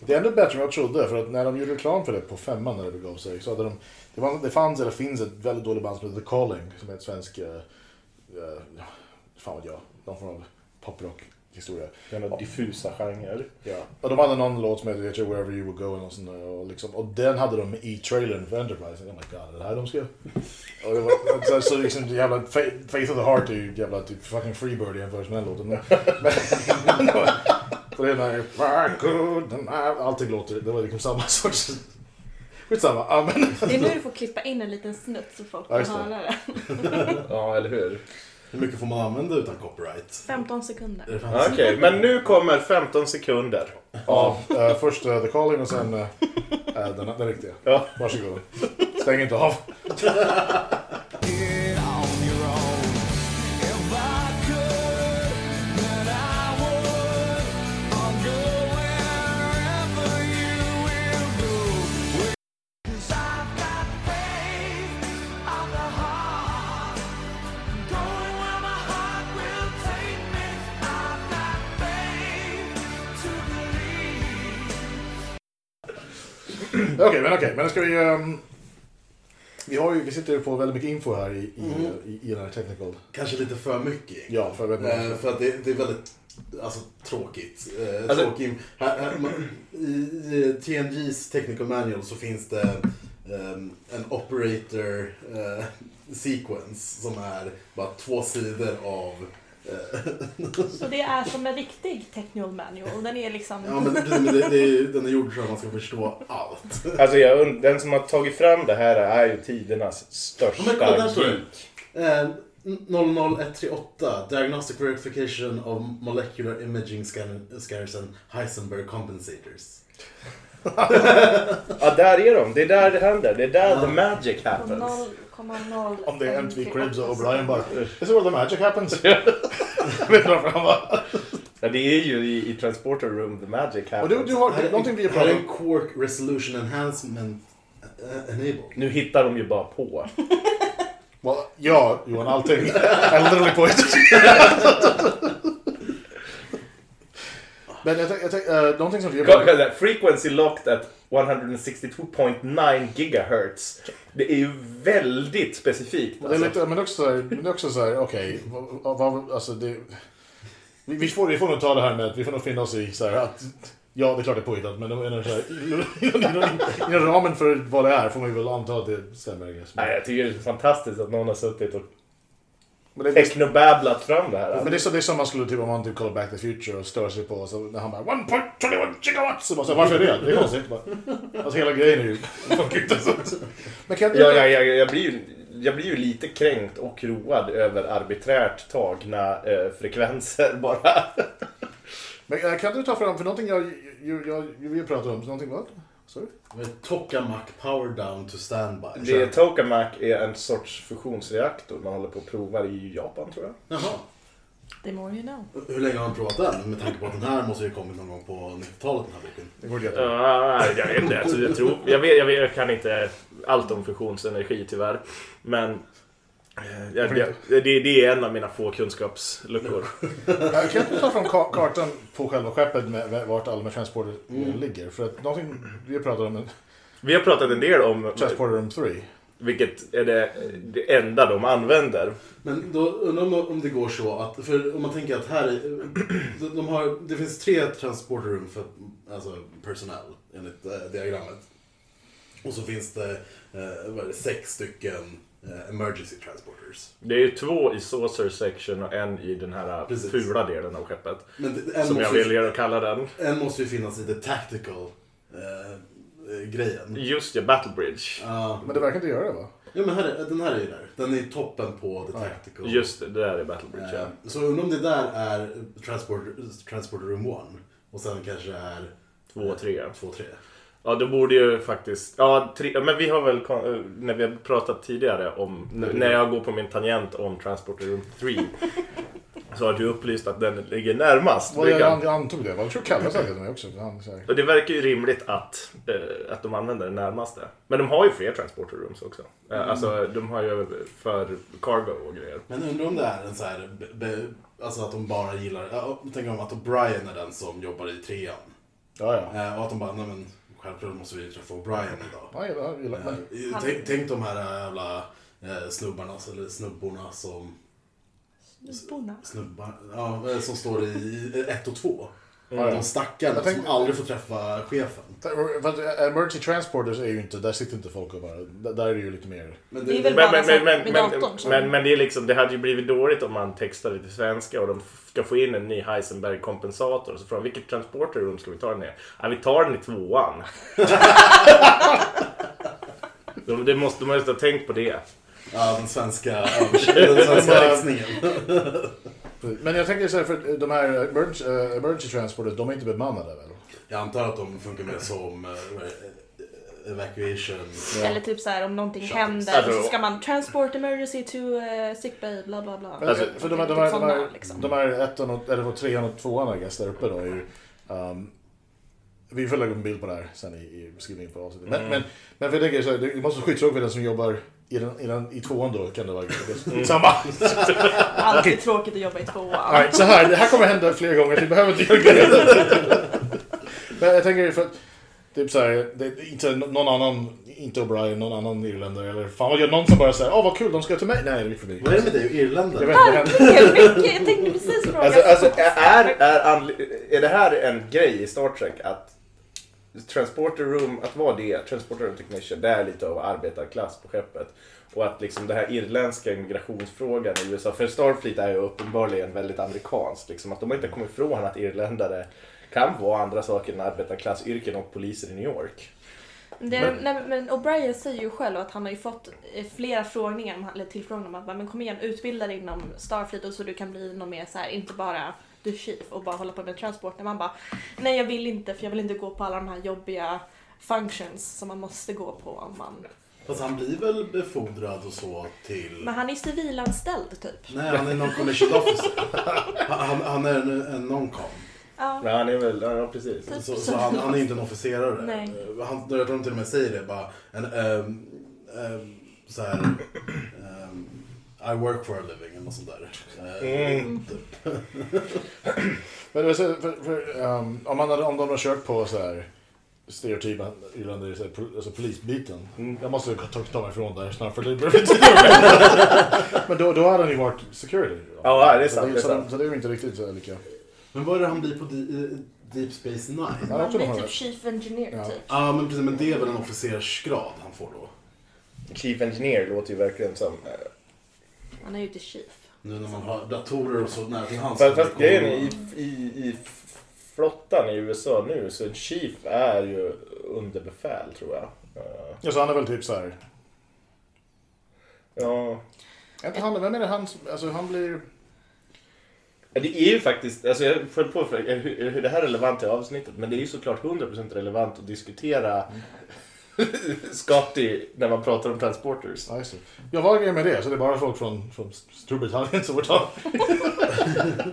[SPEAKER 1] Det är ändå bättre än jag trodde, för att när de gjorde reklam för det på femman när det begav sig, så hade de... Det, var, det fanns, eller finns, ett väldigt dåligt band som heter The Calling, som är ett svensk... Uh, uh, fan vet jag, någon form av poprock-historia.
[SPEAKER 2] Denna diffusa genre.
[SPEAKER 1] Ja. Och de hade någon låt som heter jag tror Wherever You Will Go och, sånt, där, och, liksom, och den hade de i trailern för Enterprise. Oh my god, är det här de skrev? och det var, så, så liksom jävla Fa- Faith of the Heart är ju jävla typ fucking Freebird i jämförelse med den låten. Men, <laughs> för det är den här Allting låter, det var liksom samma sorts... Skitsamma. Ja, men,
[SPEAKER 3] Det är nu du får klippa in en liten snutt så folk
[SPEAKER 1] Ja, det.
[SPEAKER 3] höra det.
[SPEAKER 2] Ja, eller hur?
[SPEAKER 4] Hur mycket får man använda utan copyright?
[SPEAKER 3] 15 sekunder.
[SPEAKER 4] Är det
[SPEAKER 2] Ja, Okej, men nu kommer 15 sekunder.
[SPEAKER 1] ja, eh, först uh, The Calling och sen uh, uh, den, den riktiga.
[SPEAKER 2] Ja.
[SPEAKER 1] Varsågod. Stäng inte av. <laughs> Okej, men okej. Men ska vi... ehm, vi, har ju, vi sitter ju på väldigt mycket info här i, i,
[SPEAKER 4] Mm.
[SPEAKER 1] i, i den här technical...
[SPEAKER 4] Kanske lite för mycket.
[SPEAKER 1] Ja, för.
[SPEAKER 4] Eh, för att det, det är väldigt Alltså tråkigt. Eh,
[SPEAKER 2] Alltså-
[SPEAKER 4] tråkig. Här, här, man, I i TNG's technical manual så finns det ehm, en operator eh, sequence som är bara två sidor av <laughs>
[SPEAKER 3] Så det är som en riktig technical manual. Den är liksom...
[SPEAKER 4] Ja men, men det, det är, den är gjord så att man ska förstå allt. <laughs>
[SPEAKER 2] Alltså jag, und- den som har tagit fram det här är ju tidernas största
[SPEAKER 4] Ja, men kolla, där står det.
[SPEAKER 2] geek.
[SPEAKER 4] Eh, 00138 Diagnostic Verification of Molecular Imaging scanner, Scanners and Heisenberg Compensators. <laughs>
[SPEAKER 2] Ja, där är de. Det är där det händer. Det är där
[SPEAKER 4] Ja.
[SPEAKER 2] the magic happens.
[SPEAKER 3] 0,0.
[SPEAKER 1] Om det är MTV Cribs och O'Brien bara This is where the magic happens. <laughs> Vet du varför han bara...
[SPEAKER 2] Ja, det är ju i, i Transporter Room the magic
[SPEAKER 1] Och
[SPEAKER 2] happens.
[SPEAKER 1] du, du har
[SPEAKER 4] Här är,
[SPEAKER 1] någonting vi har
[SPEAKER 4] en Quark Resolution Enhancement eh, Enable.
[SPEAKER 2] Nu hittar de ju bara på.
[SPEAKER 1] Well, ja, Johan, allting. Elderly point. <laughs> Men jag tänker, tänk, uh, någonting som pratat
[SPEAKER 2] Frequency locked at 162.9 gigahertz. Det är ju väldigt specifikt.
[SPEAKER 1] Det är
[SPEAKER 2] Alltså.
[SPEAKER 1] lite, men också men också så här, okej, vad, alltså det... Vi, vi, får, vi får nog ta det här med att vi får nog finna oss i så här att Ja, det är klart det är påhittat, men <laughs> inom, ramen för vad det är får man ju väl anta att det stämmer.
[SPEAKER 2] Nej, jag tycker det är fantastiskt att någon har suttit och
[SPEAKER 1] Men det, är-
[SPEAKER 2] technobabblat fram det här.
[SPEAKER 1] men det, är så, det är som man skulle typ om man typ kollar Back to the Future och stör sig på så när han bara 1.21 gigawatts! Så bara, så, varför är det? Det är konstigt. Bara. Alltså hela grejen är ju... <laughs> Men kan inte
[SPEAKER 2] Ja, jag, jag, jag, blir ju, jag blir ju lite kränkt och road över arbiträrt tagna eh, frekvenser <laughs> bara.
[SPEAKER 1] Men äh, kan du ta fram, för någonting jag, jag, jag, jag vill prata om, någonting vad? Sorry?
[SPEAKER 4] Tokamak Power Down to Standby.
[SPEAKER 2] Det är Tokamak är en sorts fusionsreaktor man håller på att prova i Japan tror jag.
[SPEAKER 4] Jaha.
[SPEAKER 3] The more you know.
[SPEAKER 4] Hur länge har han provat den? Med tanke på att den här måste ju ha kommit någon gång på 90-talet den här boken.
[SPEAKER 1] Det går jättebra.
[SPEAKER 2] Uh, jag vet inte. Alltså, jag, tror, jag, vet, jag, vet, jag kan inte allt om fusionsenergi tyvärr. Men jag, jag, det, det är en av mina få kunskapsluckor. <laughs>
[SPEAKER 1] Jag kan inte ta fram ka- kartan på själva skeppet med med vart alla med transporter
[SPEAKER 2] Mm.
[SPEAKER 1] ligger? För att någonting vi har pratat om, en
[SPEAKER 2] Vi har pratat en del om
[SPEAKER 1] Transporter Room 3.
[SPEAKER 2] vilket är det, det enda de använder.
[SPEAKER 4] Men då undrar man om det går så att, för om man tänker att här är, de- har, det finns tre transportrum för alltså personal enligt eh, diagrammet. Och så finns det, eh, vad är det sex stycken emergency transporters.
[SPEAKER 2] Det är ju två i saucer section och en i den här
[SPEAKER 4] Precis.
[SPEAKER 2] fula delen av skeppet.
[SPEAKER 4] Men det,
[SPEAKER 2] Som jag väljer att kalla den.
[SPEAKER 4] en måste ju finnas i the tactical eh, eh, grejen.
[SPEAKER 2] Just ja, Battle Bridge.
[SPEAKER 4] Ja,
[SPEAKER 1] Men det verkar inte göra det va?
[SPEAKER 4] ja men här är, den här är ju där. Den är i toppen på the tactical.
[SPEAKER 2] Just det, det där är Battle Bridge ja.
[SPEAKER 4] Eh, Så undrar om det där är transport, transport room 1 och sen kanske är
[SPEAKER 2] Två och tre.
[SPEAKER 4] 2 3.
[SPEAKER 2] Ja, då borde ju faktiskt... Ja, tre, ja, men vi har väl... eh, När vi har pratat tidigare om... När jag går på min tangent om Transporter Room 3. så har du upplyst att den ligger närmast
[SPEAKER 1] Well, jag, antog det. Jag tror Kalle sa det mig också. Han, så här.
[SPEAKER 2] Och det verkar ju rimligt att, eh, att de använder den närmaste. Men de har ju fler transporter rooms också. Eh, Alltså de har ju för cargo och grejer.
[SPEAKER 4] Men undrar om det är en så här, be, be, alltså att de bara gillar, ja, tänk om att O'Brien är den som jobbar i trean.
[SPEAKER 1] Ja, ja.
[SPEAKER 4] Eh, och att de bara, nej men självklart måste vi träffa O'Brien idag.
[SPEAKER 1] Ja, jag, jag, gillar- men,
[SPEAKER 4] Eh, tänk, tänk de här jävla eh, snubbarna, eller snubborna som,
[SPEAKER 3] Bona.
[SPEAKER 4] snubbar, ja, eh, som står i 1 och 2.
[SPEAKER 1] Ja, ja.
[SPEAKER 4] De stackarna
[SPEAKER 1] Jag tänk-
[SPEAKER 4] som aldrig får träffa chefen.
[SPEAKER 1] emergency transporters är ju inte, där sitter inte folk och bara, där, är det ju lite mer...
[SPEAKER 4] Men
[SPEAKER 3] Det är väl
[SPEAKER 2] Men,
[SPEAKER 3] bara
[SPEAKER 2] men, men, men,
[SPEAKER 3] med
[SPEAKER 2] men,
[SPEAKER 3] datorn. så-
[SPEAKER 2] men, men det är liksom, det hade ju blivit dåligt om man textade till svenska och de ska få in en ny Heisenberg-kompensator. Och så frågar de, vilket transporter room ska vi ta den i? Ja, vi tar den i tvåan. <laughs> de, det måste, de måste ha tänkt på det.
[SPEAKER 4] Ja, den svenska, den svenska <laughs> textningen. <laughs>
[SPEAKER 1] Men jag tänker så här, för de här emergency, uh, emergency transporters, de är inte bemannade väl?
[SPEAKER 4] Jag antar att de funkar mer som eh, evacuation.
[SPEAKER 3] Eller typ så här om någonting
[SPEAKER 4] Shuttles.
[SPEAKER 3] händer
[SPEAKER 2] Alltså-
[SPEAKER 3] så ska man transport emergency to uh, sick bay bla bla bla.
[SPEAKER 2] Alltså-
[SPEAKER 1] för de här, de här, de här,
[SPEAKER 3] liksom.
[SPEAKER 1] de här ettan och, eller trean och tvåan I guess, där uppe då är ju... Um, vi får lägga upp en bild på det här sen i, i beskrivningen på avsnittet. Men, men, men för jag tänker så här, det måste skyddsråk för den som jobbar i, den, i, den, i tvåan då kan det vara
[SPEAKER 2] Mm. <laughs>
[SPEAKER 1] samma.
[SPEAKER 3] Alltid tråkigt att jobba i tvåan.
[SPEAKER 1] Nej, så här, det här kommer hända flera gånger, så vi behöver inte göra. <laughs> Men jag tänker för att Typ såhär, det är inte någon annan, inte O'Brien, någon annan irländare eller fan vad gör någon som bara säger åh vad kul de ska till mig. Nej det är förbi.
[SPEAKER 4] Vad är det med dig och
[SPEAKER 1] Jag
[SPEAKER 4] irländare?
[SPEAKER 1] vet inte, det händer.
[SPEAKER 3] Jag tänkte precis fråga.
[SPEAKER 2] Alltså, alltså är, är, anle- är det här en grej i Star Trek att Transporter Room, att vara det, Transporter Room Technician, det är lite av arbetarklass på skeppet. Och att liksom den här irländska immigrationsfrågan i USA, för Starfleet är ju uppenbarligen väldigt amerikansk. Liksom, att de inte kommit ifrån att irländare kan vara andra saker än arbetarklassyrken och poliser i New York.
[SPEAKER 3] Det är, nej, men O'Brien säger ju själv att han har ju fått eh, flera frågningar, eller tillfrågningar om att men kom igen, utbilda dig inom Starfleet och så du kan bli någon mer så här, inte bara the chief och bara hålla på med transport. När man bara, nej jag vill inte för jag vill inte gå på alla de här jobbiga functions som man måste gå på om man...
[SPEAKER 4] Fast han blir väl befordrad och så till...
[SPEAKER 3] Men han är civilanställd typ.
[SPEAKER 4] Nej, han är non-commissioned officer. Han, han, han är en, en non-com.
[SPEAKER 3] Ja.
[SPEAKER 2] Men han är väl, ja precis.
[SPEAKER 3] Typ
[SPEAKER 4] Så, så han, han är inte en officerare.
[SPEAKER 3] Nej.
[SPEAKER 4] Han, jag tror de till och med säger det bara. En, ehm, ehm, så här, I work for a living eller något sånt där. Eh,
[SPEAKER 2] Mm.
[SPEAKER 4] typ. <clears throat>
[SPEAKER 1] Men det så- för, för, um, om, man hade, om de har kört på så här stereotypa irländare, så alltså polisbiten.
[SPEAKER 2] Mm.
[SPEAKER 1] Jag måste ta, ta mig ifrån där snart för det börjar bli. <laughs> Men då, då hade han ju varit security.
[SPEAKER 2] Ja, det är
[SPEAKER 1] Så
[SPEAKER 2] sant. Det är
[SPEAKER 1] så,
[SPEAKER 2] sant.
[SPEAKER 1] så det är ju inte riktigt så lika.
[SPEAKER 4] Men vad är det han blir på Di- eh, Deep Space Nine?
[SPEAKER 1] Ja.
[SPEAKER 4] Ja,
[SPEAKER 3] Han blir typ
[SPEAKER 1] det.
[SPEAKER 3] chief engineer
[SPEAKER 1] Ja.
[SPEAKER 3] typ.
[SPEAKER 4] men precis. Men det är väl en officersgrad han får då?
[SPEAKER 2] Chief Engineer låter ju verkligen som...
[SPEAKER 3] Han är ju inte chief.
[SPEAKER 4] Nu när man har datorer och så nära till hands.
[SPEAKER 2] Fast, fast grejen är, i, i, i flottan i USA nu så en chief är ju underbefäl tror jag.
[SPEAKER 1] Ja, så han är väl typ så här.
[SPEAKER 2] Ja.
[SPEAKER 1] Inte han, vem är det han alltså han blir...
[SPEAKER 2] Ja, Det är ju faktiskt, alltså jag föll på för hur, hur det här är relevant till avsnittet, men det är ju såklart 100% relevant att diskutera <laughs> Scotty när man pratar om transporters.
[SPEAKER 1] Ja. Jag var grejen med det, så det är bara folk från, från Storbritannien som får ta.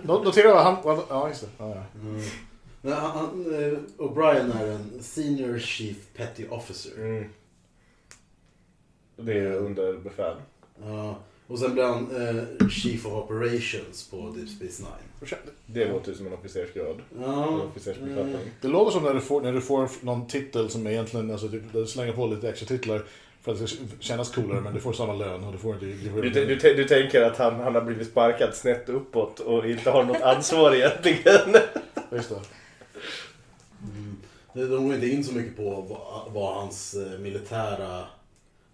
[SPEAKER 1] <laughs> Notera vad han... Ja, just det. Ja, ja.
[SPEAKER 4] Mm. Men han, han, eh, O'Brien är en Senior Chief Petty Officer.
[SPEAKER 2] Mm. Det är underbefäl.
[SPEAKER 4] Ja, och sen blir han eh, Chief of Operations på Deep Space Nine.
[SPEAKER 2] Det låter som en officersgrad. En
[SPEAKER 4] Ja,
[SPEAKER 2] officersbefattning.
[SPEAKER 1] Det låter som när du får, när du får någon titel som egentligen, alltså typ, du slänger på lite extra titlar för att det ska kännas coolare men du får samma lön och du får inte... Du
[SPEAKER 2] Du, du, du, du tänker att han, han har blivit sparkad snett uppåt och inte har något ansvar <laughs> egentligen.
[SPEAKER 1] Just det.
[SPEAKER 4] Mm. De går inte in så mycket på vad, vad hans eh, militära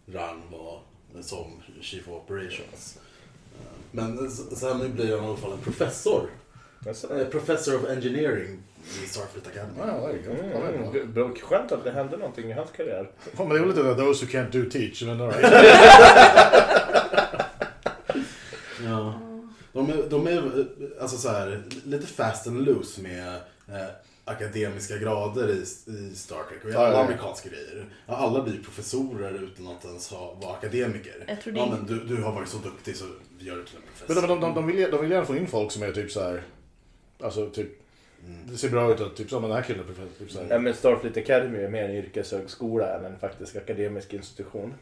[SPEAKER 4] rang var eh, som Chief of Operations. Eh, Men sen blir han i alla fall en professor. Eh, Professor of Engineering i Starfleet Academy.
[SPEAKER 1] Ja, ja, det. Ja, är bra.
[SPEAKER 2] mm. Skönt att det hände någonting i hans karriär.
[SPEAKER 1] Fan, men det är väl lite those who can't do teach, men all right. <laughs>
[SPEAKER 4] Ja. De är, de är eh, alltså så här, lite fast and loose med eh, akademiska grader i, i Star Trek och i
[SPEAKER 1] Ja,
[SPEAKER 4] alla
[SPEAKER 1] ja, ja.
[SPEAKER 4] amerikanska grejer. Ja, alla blir professorer utan att ens ha, vara akademiker.
[SPEAKER 3] Jag tror det
[SPEAKER 4] ja, men du, du har varit så duktig så vi gör det till en
[SPEAKER 1] Men
[SPEAKER 4] professor.
[SPEAKER 1] de, de, de, de, vill, de vill gärna få in folk som är typ så här. Alltså typ, det ser bra ut att typ som den här killen. Typ så
[SPEAKER 2] Ja,
[SPEAKER 1] här.
[SPEAKER 2] men Starfleet Academy är mer en yrkeshögskola än en faktisk akademisk institution.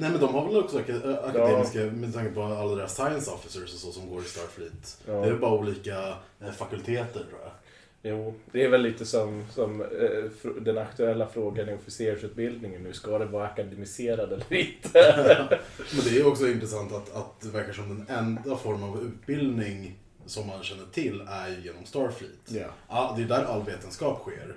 [SPEAKER 4] Nej men de har väl också ak- akademiska med tanke på alla deras science officers och så som går i Starfleet.
[SPEAKER 2] Ja.
[SPEAKER 4] Det är bara olika eh, fakulteter tror jag.
[SPEAKER 2] Jo, det är väl lite som, som eh, den aktuella frågan i officersutbildningen nu. Ska det vara akademiserad eller inte? <laughs>
[SPEAKER 4] Men det är också intressant att, att det verkar som den enda form av utbildning som man känner till är genom Starfleet.
[SPEAKER 1] Ja.
[SPEAKER 4] Ja, det är där all vetenskap sker.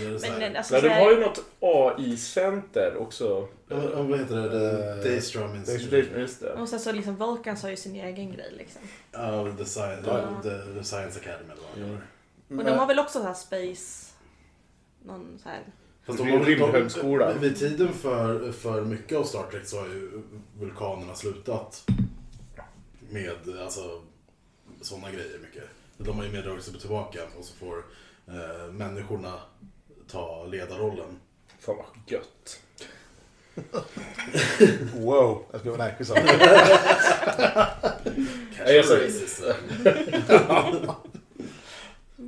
[SPEAKER 3] Men alltså,
[SPEAKER 2] Men
[SPEAKER 3] så
[SPEAKER 2] de har ju något AI-center också.
[SPEAKER 4] ja, vad- heter det?
[SPEAKER 1] Eh,
[SPEAKER 4] Daystrom Institute.
[SPEAKER 3] Och sen så liksom Vulcans har ju sin egen grej liksom.
[SPEAKER 4] Ja, the, sci- the,
[SPEAKER 3] Ja.
[SPEAKER 4] the, the Science Academy eller vad
[SPEAKER 3] Och de har väl också så här space... Någon så här...
[SPEAKER 4] Fast
[SPEAKER 2] Det
[SPEAKER 4] de har
[SPEAKER 2] rymdhögskolan.
[SPEAKER 4] Vid tiden för, för mycket av Star Trek så har ju vulkanerna slutat med alltså, sådana grejer mycket. De har ju mer dragit sig tillbaka och så får eh, människorna ta ledarrollen.
[SPEAKER 2] Fan vad gött. <laughs>
[SPEAKER 1] Wow. Jag skitsamma.
[SPEAKER 4] Casual
[SPEAKER 2] jag sa-
[SPEAKER 4] racism. <laughs>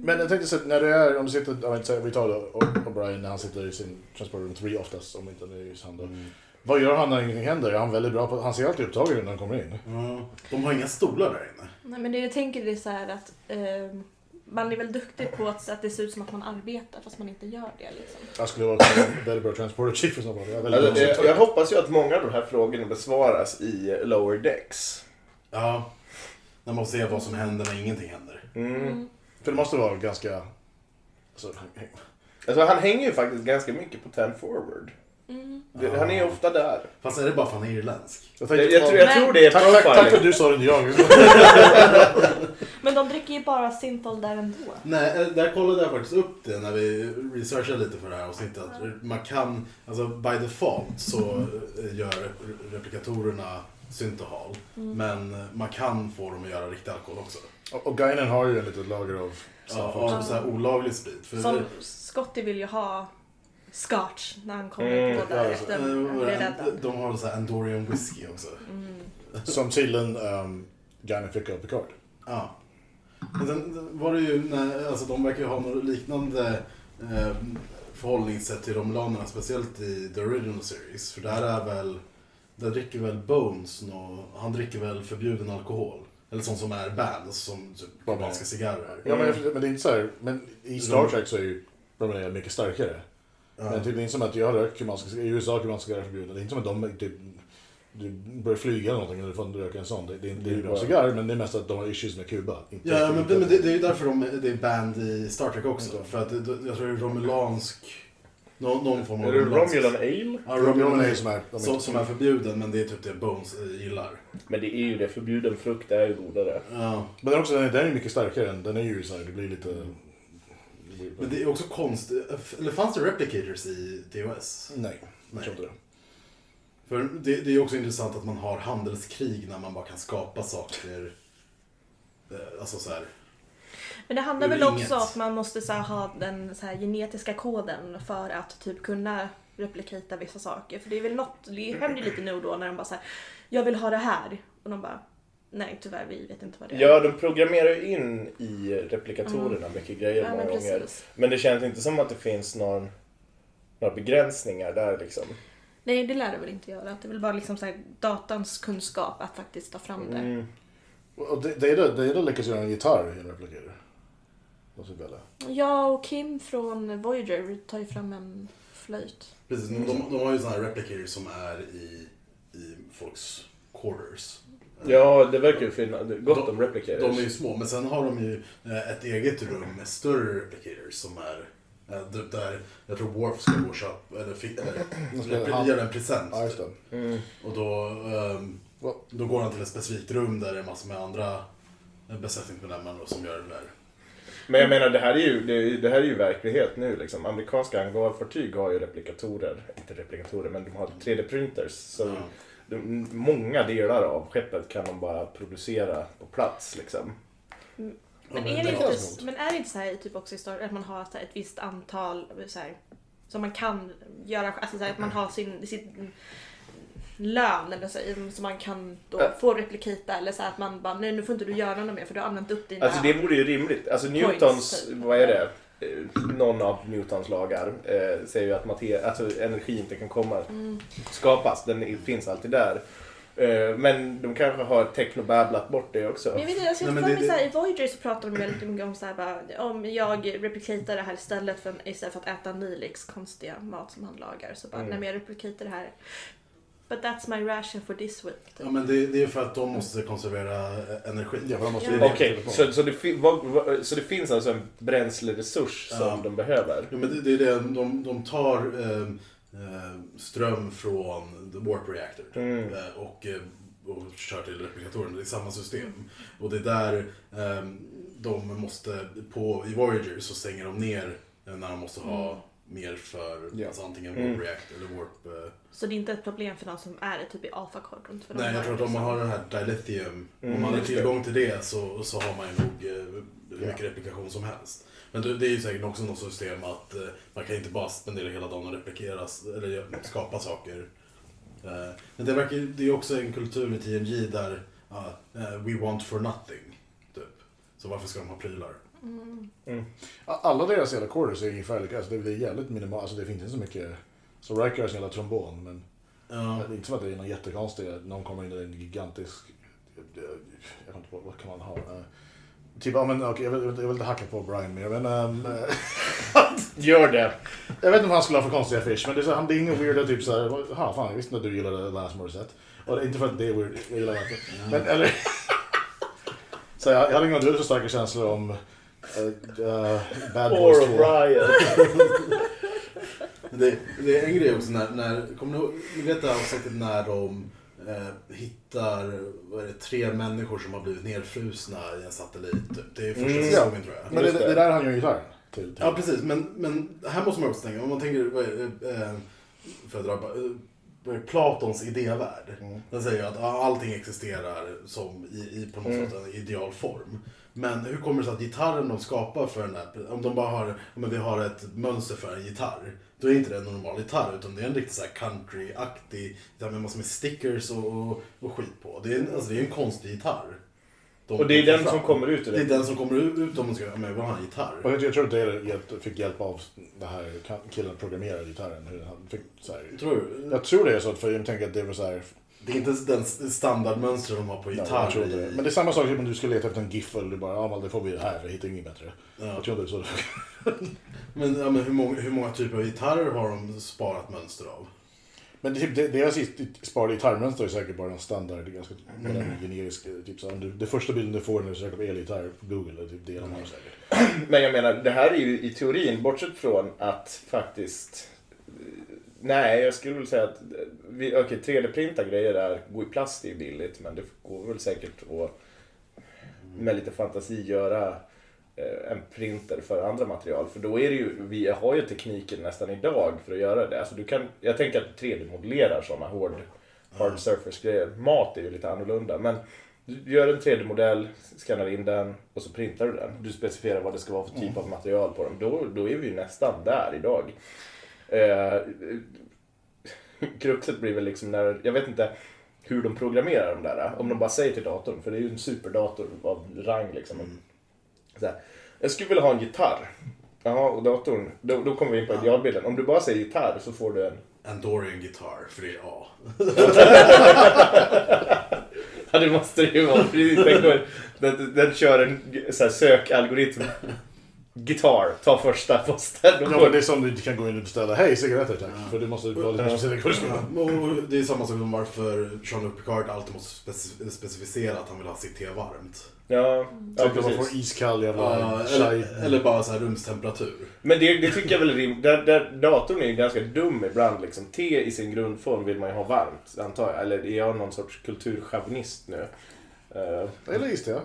[SPEAKER 1] Men jag tänkte så att när det är, om du sitter, jag vet inte, vi tar då O'Brien när han sitter i sin Transport Room 3 oftast, om inte det är just han då.
[SPEAKER 4] Mm.
[SPEAKER 1] Vad gör han när ingenting händer? Är han väldigt bra på, han ser alltid upptagen när han kommer in.
[SPEAKER 4] Ja, de har inga stolar där inne.
[SPEAKER 3] Nej men det jag tänker det är så här att... ehm, man är väl duktig på att, att det ser ut som att man arbetar fast man inte gör det liksom.
[SPEAKER 1] Jag skulle vara en väldigt bra transporter chief i så fall. Jag,
[SPEAKER 2] Alltså, jag, jag hoppas ju att många av de här frågorna besvaras i lower decks.
[SPEAKER 4] Ja. När man får se vad som händer när ingenting händer.
[SPEAKER 2] Mm.
[SPEAKER 1] För det måste vara ganska... Alltså,
[SPEAKER 2] Alltså, han hänger ju faktiskt ganska mycket på 10 forward.
[SPEAKER 3] Mm.
[SPEAKER 2] Det, Han är ju ofta där.
[SPEAKER 4] Fast är det bara för att han är irländsk?
[SPEAKER 1] jag,
[SPEAKER 2] Jag,
[SPEAKER 1] tänkte,
[SPEAKER 2] jag, tror, jag tror det är
[SPEAKER 1] tack, tack, tack för att du sa det, inte jag.
[SPEAKER 3] Men de dricker ju bara Simple där ändå.
[SPEAKER 4] Nej, eh, där kollade jag faktiskt upp det när vi researchade lite för det här avsnittet. Att man kan, alltså by default så eh, gör rep- replikatorerna syntohal. Men eh, man kan få dem att göra riktig alkohol också.
[SPEAKER 1] Och, och Guinen har ju en litet lager av
[SPEAKER 4] Ja,
[SPEAKER 1] också.
[SPEAKER 4] så här olaglig sprit. För
[SPEAKER 3] Som Scotty vill ju ha scotch när han kommer
[SPEAKER 2] Mm,
[SPEAKER 3] på där
[SPEAKER 1] ja,
[SPEAKER 3] efter
[SPEAKER 4] de har så här Andorian whisky också.
[SPEAKER 1] Som tydligen um, Guinen fick av Picard.
[SPEAKER 4] Ja. Men sen sen var det ju, när, alltså de verkar ju ha något liknande eh, förhållningssätt till romulanerna, speciellt i The Original Series. För där är väl, där dricker väl Bones nå, han dricker väl förbjuden alkohol. Eller sånt som är banned, alltså som typ kubanska cigarrer.
[SPEAKER 1] Ja, men, men det är inte så här, men i Star Trek så är ju Romulan mycket starkare.
[SPEAKER 4] Ja.
[SPEAKER 1] Men typ, det är inte som att jag röker kubanska cigarrer, i USA är kubanska cigarrer förbjudna. Det är inte som att de typ, du börjar flyga eller någonting du får röka en sån. Det, det, är- det är ju bra cigarrer men det är mest att de har issues med Kuba. Inte
[SPEAKER 4] Ja, men, men det, det är ju därför de, det är banned i Star Trek också. För att jag tror det är romulansk, någon, någon form av
[SPEAKER 2] Är det Romulan Ale?
[SPEAKER 4] Ja,
[SPEAKER 1] Romulan är som är... de är
[SPEAKER 4] som, som är förbjuden men det är typ det Bones eh, gillar.
[SPEAKER 2] Men det är ju det, förbjuden frukt är ju godare.
[SPEAKER 4] Ja.
[SPEAKER 1] Men den är också, den är, den är mycket starkare än, den är ju såhär, det blir lite...
[SPEAKER 4] Men det är också konstigt, eller fanns det replicators i TOS?
[SPEAKER 1] Nej, jag tror inte det.
[SPEAKER 4] För det, det är också intressant att man har handelskrig när man bara kan skapa saker. eh, Alltså så här.
[SPEAKER 3] Men det handlar väl också om att man måste så här, ha den så här, genetiska koden för att typ kunna replikata vissa saker. För det är väl något, det händer lite nu och då när de bara säger jag vill ha det här. Och de bara nej tyvärr vi vet inte vad det är.
[SPEAKER 2] Ja, de programmerar ju in i replikatorerna mycket grejer
[SPEAKER 3] Ja,
[SPEAKER 2] många
[SPEAKER 3] men
[SPEAKER 2] gånger. Men det känns inte som att det finns någon, några begränsningar där liksom.
[SPEAKER 3] Nej det lär det väl inte göra. Det är väl bara liksom så här, datans kunskap att faktiskt ta fram det.
[SPEAKER 2] Mm.
[SPEAKER 1] Och det, det, är det, det är det lyckas göra en gitarr i en Och så väl.
[SPEAKER 3] Jag och Kim från Voyager tar ju fram en flöjt.
[SPEAKER 4] Precis, de, de har ju sådana här replicators som är i, i folks quarters.
[SPEAKER 2] Ja, det verkar ju finnas gott
[SPEAKER 4] De-
[SPEAKER 2] om replicators.
[SPEAKER 4] De är ju små, men sen har de ju eh, ett eget rum med större replicators som är eh, där jag tror Worf ska gå och köpa, eller, fi- eller
[SPEAKER 1] ska-
[SPEAKER 4] göra en present.
[SPEAKER 1] Ja, just det.
[SPEAKER 2] Mm.
[SPEAKER 4] Och då, ehm, då går han till ett specifikt rum där det är massor med andra besättningsmedlemmar som gör det där.
[SPEAKER 2] Men jag menar, det här är ju, det, det här är ju verklighet nu liksom. Amerikanska hangarfartyg har ju replikatorer, inte replikatorer, men de har 3D-printers. Så
[SPEAKER 4] Ja.
[SPEAKER 2] de, många delar av skeppet kan de bara producera på plats liksom.
[SPEAKER 3] Men, är, det inte, men är det inte så här typ också i Star att man har så här, ett visst antal så här, som man kan göra, alltså så här, att man har sin, sin lön eller så, som man kan då
[SPEAKER 2] Ja.
[SPEAKER 3] få replikita eller så att man bara nej nu får inte du göra något mer för du har använt upp dina
[SPEAKER 2] Alltså det vore ju rimligt. Alltså Newtons,
[SPEAKER 3] typ.
[SPEAKER 2] vad är det? Eh, Någon av Newtons lagar eh, säger ju att mater- alltså, energi inte kan komma,
[SPEAKER 3] Mm.
[SPEAKER 2] skapas. Den finns alltid där. Eh, men de kanske har technobabblat bort det också.
[SPEAKER 3] Men jag vet inte, alltså, jag
[SPEAKER 4] Nej, det-
[SPEAKER 3] här, i Voyager så pratar de väldigt mycket om så här, bara, om jag replikatar det här istället för, istället för att äta Nilix konstiga mat som han lagar. Så bara,
[SPEAKER 2] Mm.
[SPEAKER 3] men jag replikatar det här. But that's my ration for this week.
[SPEAKER 4] Ja men det, det är för att de måste konservera energi.
[SPEAKER 1] Ja, för de måste
[SPEAKER 3] Ja.
[SPEAKER 2] Okej, så, så, det fin- vad, vad, så det finns alltså en bränsleresurs som
[SPEAKER 4] Ja.
[SPEAKER 2] de behöver?
[SPEAKER 4] Ja, men det, det är det, de, de tar eh, ström från the warp reactor
[SPEAKER 2] Mm.
[SPEAKER 4] eh, och, eh, och kör till replikatorn. Det är samma system. Och det är där eh, de måste, på, i Voyager så stänger de ner när de måste ha mer för
[SPEAKER 1] Ja.
[SPEAKER 4] alltså antingen
[SPEAKER 2] Mm.
[SPEAKER 4] warp reactor eller warp... Eh,
[SPEAKER 3] Så det är inte ett problem för de som är typ i alpha quadrant. För de
[SPEAKER 4] nej, jag tror att om man
[SPEAKER 3] liksom-
[SPEAKER 4] har den här dilithium,
[SPEAKER 2] Mm,
[SPEAKER 4] om man har tillgång till det så, så har man ju nog eh, hur mycket
[SPEAKER 1] Ja.
[SPEAKER 4] replikation som helst. Men det, det är ju säkert också något system att eh, man kan inte bara spendera hela dagen och replikera eller skapa saker. Eh, men det, verkar, det är också en kultur i TNG där eh, we want for nothing. Typ. Så varför ska de ha prylar?
[SPEAKER 1] Alla deras jävla quarters är ungefär lika, alltså det är jävligt minimalt, alltså det finns inte så mycket. Så Riker har sin jävla trombon men
[SPEAKER 4] Ja,
[SPEAKER 1] det är inte som att det är någon jättekonstig, någon kommer in i en gigantisk, jag vet inte vad, vad kan man ha? Eh, Typ, ja men okej, jag, vill, jag vill inte hacka på Brian mer, men... ehm, <laughs>
[SPEAKER 2] Gör det.
[SPEAKER 1] jag vet inte vad han skulle ha för konstiga affisch, men det är, så, han, det är ingen weirda typ såhär, ha fan jag visste inte att du gillade Last Morissette. Och det är inte för att det är weird, jag gillar verkligen. Men eller... <laughs> så jag, jag hade inga så starka känslor om uh, uh, Bad
[SPEAKER 2] Or
[SPEAKER 1] Boys 2.
[SPEAKER 2] O'Brien.
[SPEAKER 4] Det, det är en grej också när, när kommer ni ihåg, ni vet det avsnittet när de eh, hittar vad är det, tre människor som har blivit nedfrusna i en satellit. typ. Det är första
[SPEAKER 2] Mm.
[SPEAKER 4] säsongen tror jag.
[SPEAKER 1] Men det, det.
[SPEAKER 2] det.
[SPEAKER 1] är där han gör gitarren. Till, till.
[SPEAKER 4] Ja precis, men, men här måste man också tänka, om man tänker, vad är det, eh, för att dra, eh, Platons idévärld.
[SPEAKER 1] Mm.
[SPEAKER 4] Den säger att ja, allting existerar som i, i på något
[SPEAKER 2] Mm.
[SPEAKER 4] sätt en ideal form. Men hur kommer det sig att gitarren de skapar för den där, om de bara har, om vi har ett mönster för en gitarr. Då är inte det en normal gitarr utan det är en riktigt så här country-aktig gitarr med massor med stickers och, och, och skit på. Det är en, alltså det är en konstig gitarr. De
[SPEAKER 2] Och det är den
[SPEAKER 4] fram.
[SPEAKER 2] som kommer ut ur
[SPEAKER 4] Det är den som kommer ut om man ska, men jag vill ha en gitarr.
[SPEAKER 1] Och jag, jag tror att det hjälpt- fick hjälp av det här killen som programmerade gitarren. Hur han fick, så här,
[SPEAKER 4] Tror du?
[SPEAKER 1] jag tror det är så, för jag tänker att det var så här,
[SPEAKER 4] Det är inte den standardmönster de har på gitarr. i-
[SPEAKER 1] det. Men det är samma sak som om du ska leta efter en GIF eller du bara, ja men det får vi det här för jag hittar inget bättre.
[SPEAKER 4] Ja.
[SPEAKER 1] Jag tror inte det är så.
[SPEAKER 4] Men, ja, men hur, många, hur många typer av gitarrer har de sparat mönster av?
[SPEAKER 1] Men det, typ, det, deras gitt- sparade gitarrmönster är säkert bara en standard, det är ganska modern, generisk. Typ så, om du, det första bilden du får när du söker på elgitarr på Google är typ det de har säkert.
[SPEAKER 2] Men jag menar, det här är ju i teorin, bortsett från att faktiskt... Nej, jag skulle väl säga att... vi- Okej, 3D-printa grejer där, går i plast är billigt, men det går väl säkert att med lite fantasi göra eh, en printer för andra material. För då är det ju, vi har ju tekniken nästan idag för att göra det. Alltså du kan, jag tänker att 3D-modellerar sådana hård, hard surface-grejer. Mat är ju lite annorlunda. Men du gör en 3D-modell, skannar in den och så printar du den. Du specificerar vad det ska vara för typ av material på dem. Då, då är vi ju nästan där idag. Eh, kruxet blir väl liksom när, jag vet inte hur de programmerar de där. Om de bara säger till datorn, för det är ju en superdator av rang liksom. Så här, jag skulle vilja ha en gitarr. Jaha, och datorn, då, då kommer vi in på idealbilden. Om du bara säger gitarr så får du en...
[SPEAKER 4] Andorian Guitar, för det är A. <laughs>
[SPEAKER 2] Ja, det måste det ju vara. Den, <laughs> den, den kör en så här, sökalgoritm. Gitarr, ta första posten.
[SPEAKER 1] Ja, men det är som du inte kan gå in och beställa, hej cigaretter tack. För du måste vara lite specifik vad du ska
[SPEAKER 4] det är samma sak som varför Jean-Luc Picard alltid måste speci- specificera att han vill ha sitt te varmt.
[SPEAKER 2] Ja, ja
[SPEAKER 1] Så att man får
[SPEAKER 2] precis.
[SPEAKER 1] iskall jävla
[SPEAKER 4] Ja, eller, eller bara så här rumstemperatur.
[SPEAKER 2] Men det, det tycker jag väl är rimligt. Där, där, datorn är ju ganska dum ibland. Liksom. Te i sin grundform vill man ju ha varmt, antar jag. Eller är jag någon sorts kulturchauvinist nu? Eh,
[SPEAKER 1] Eller iste ja.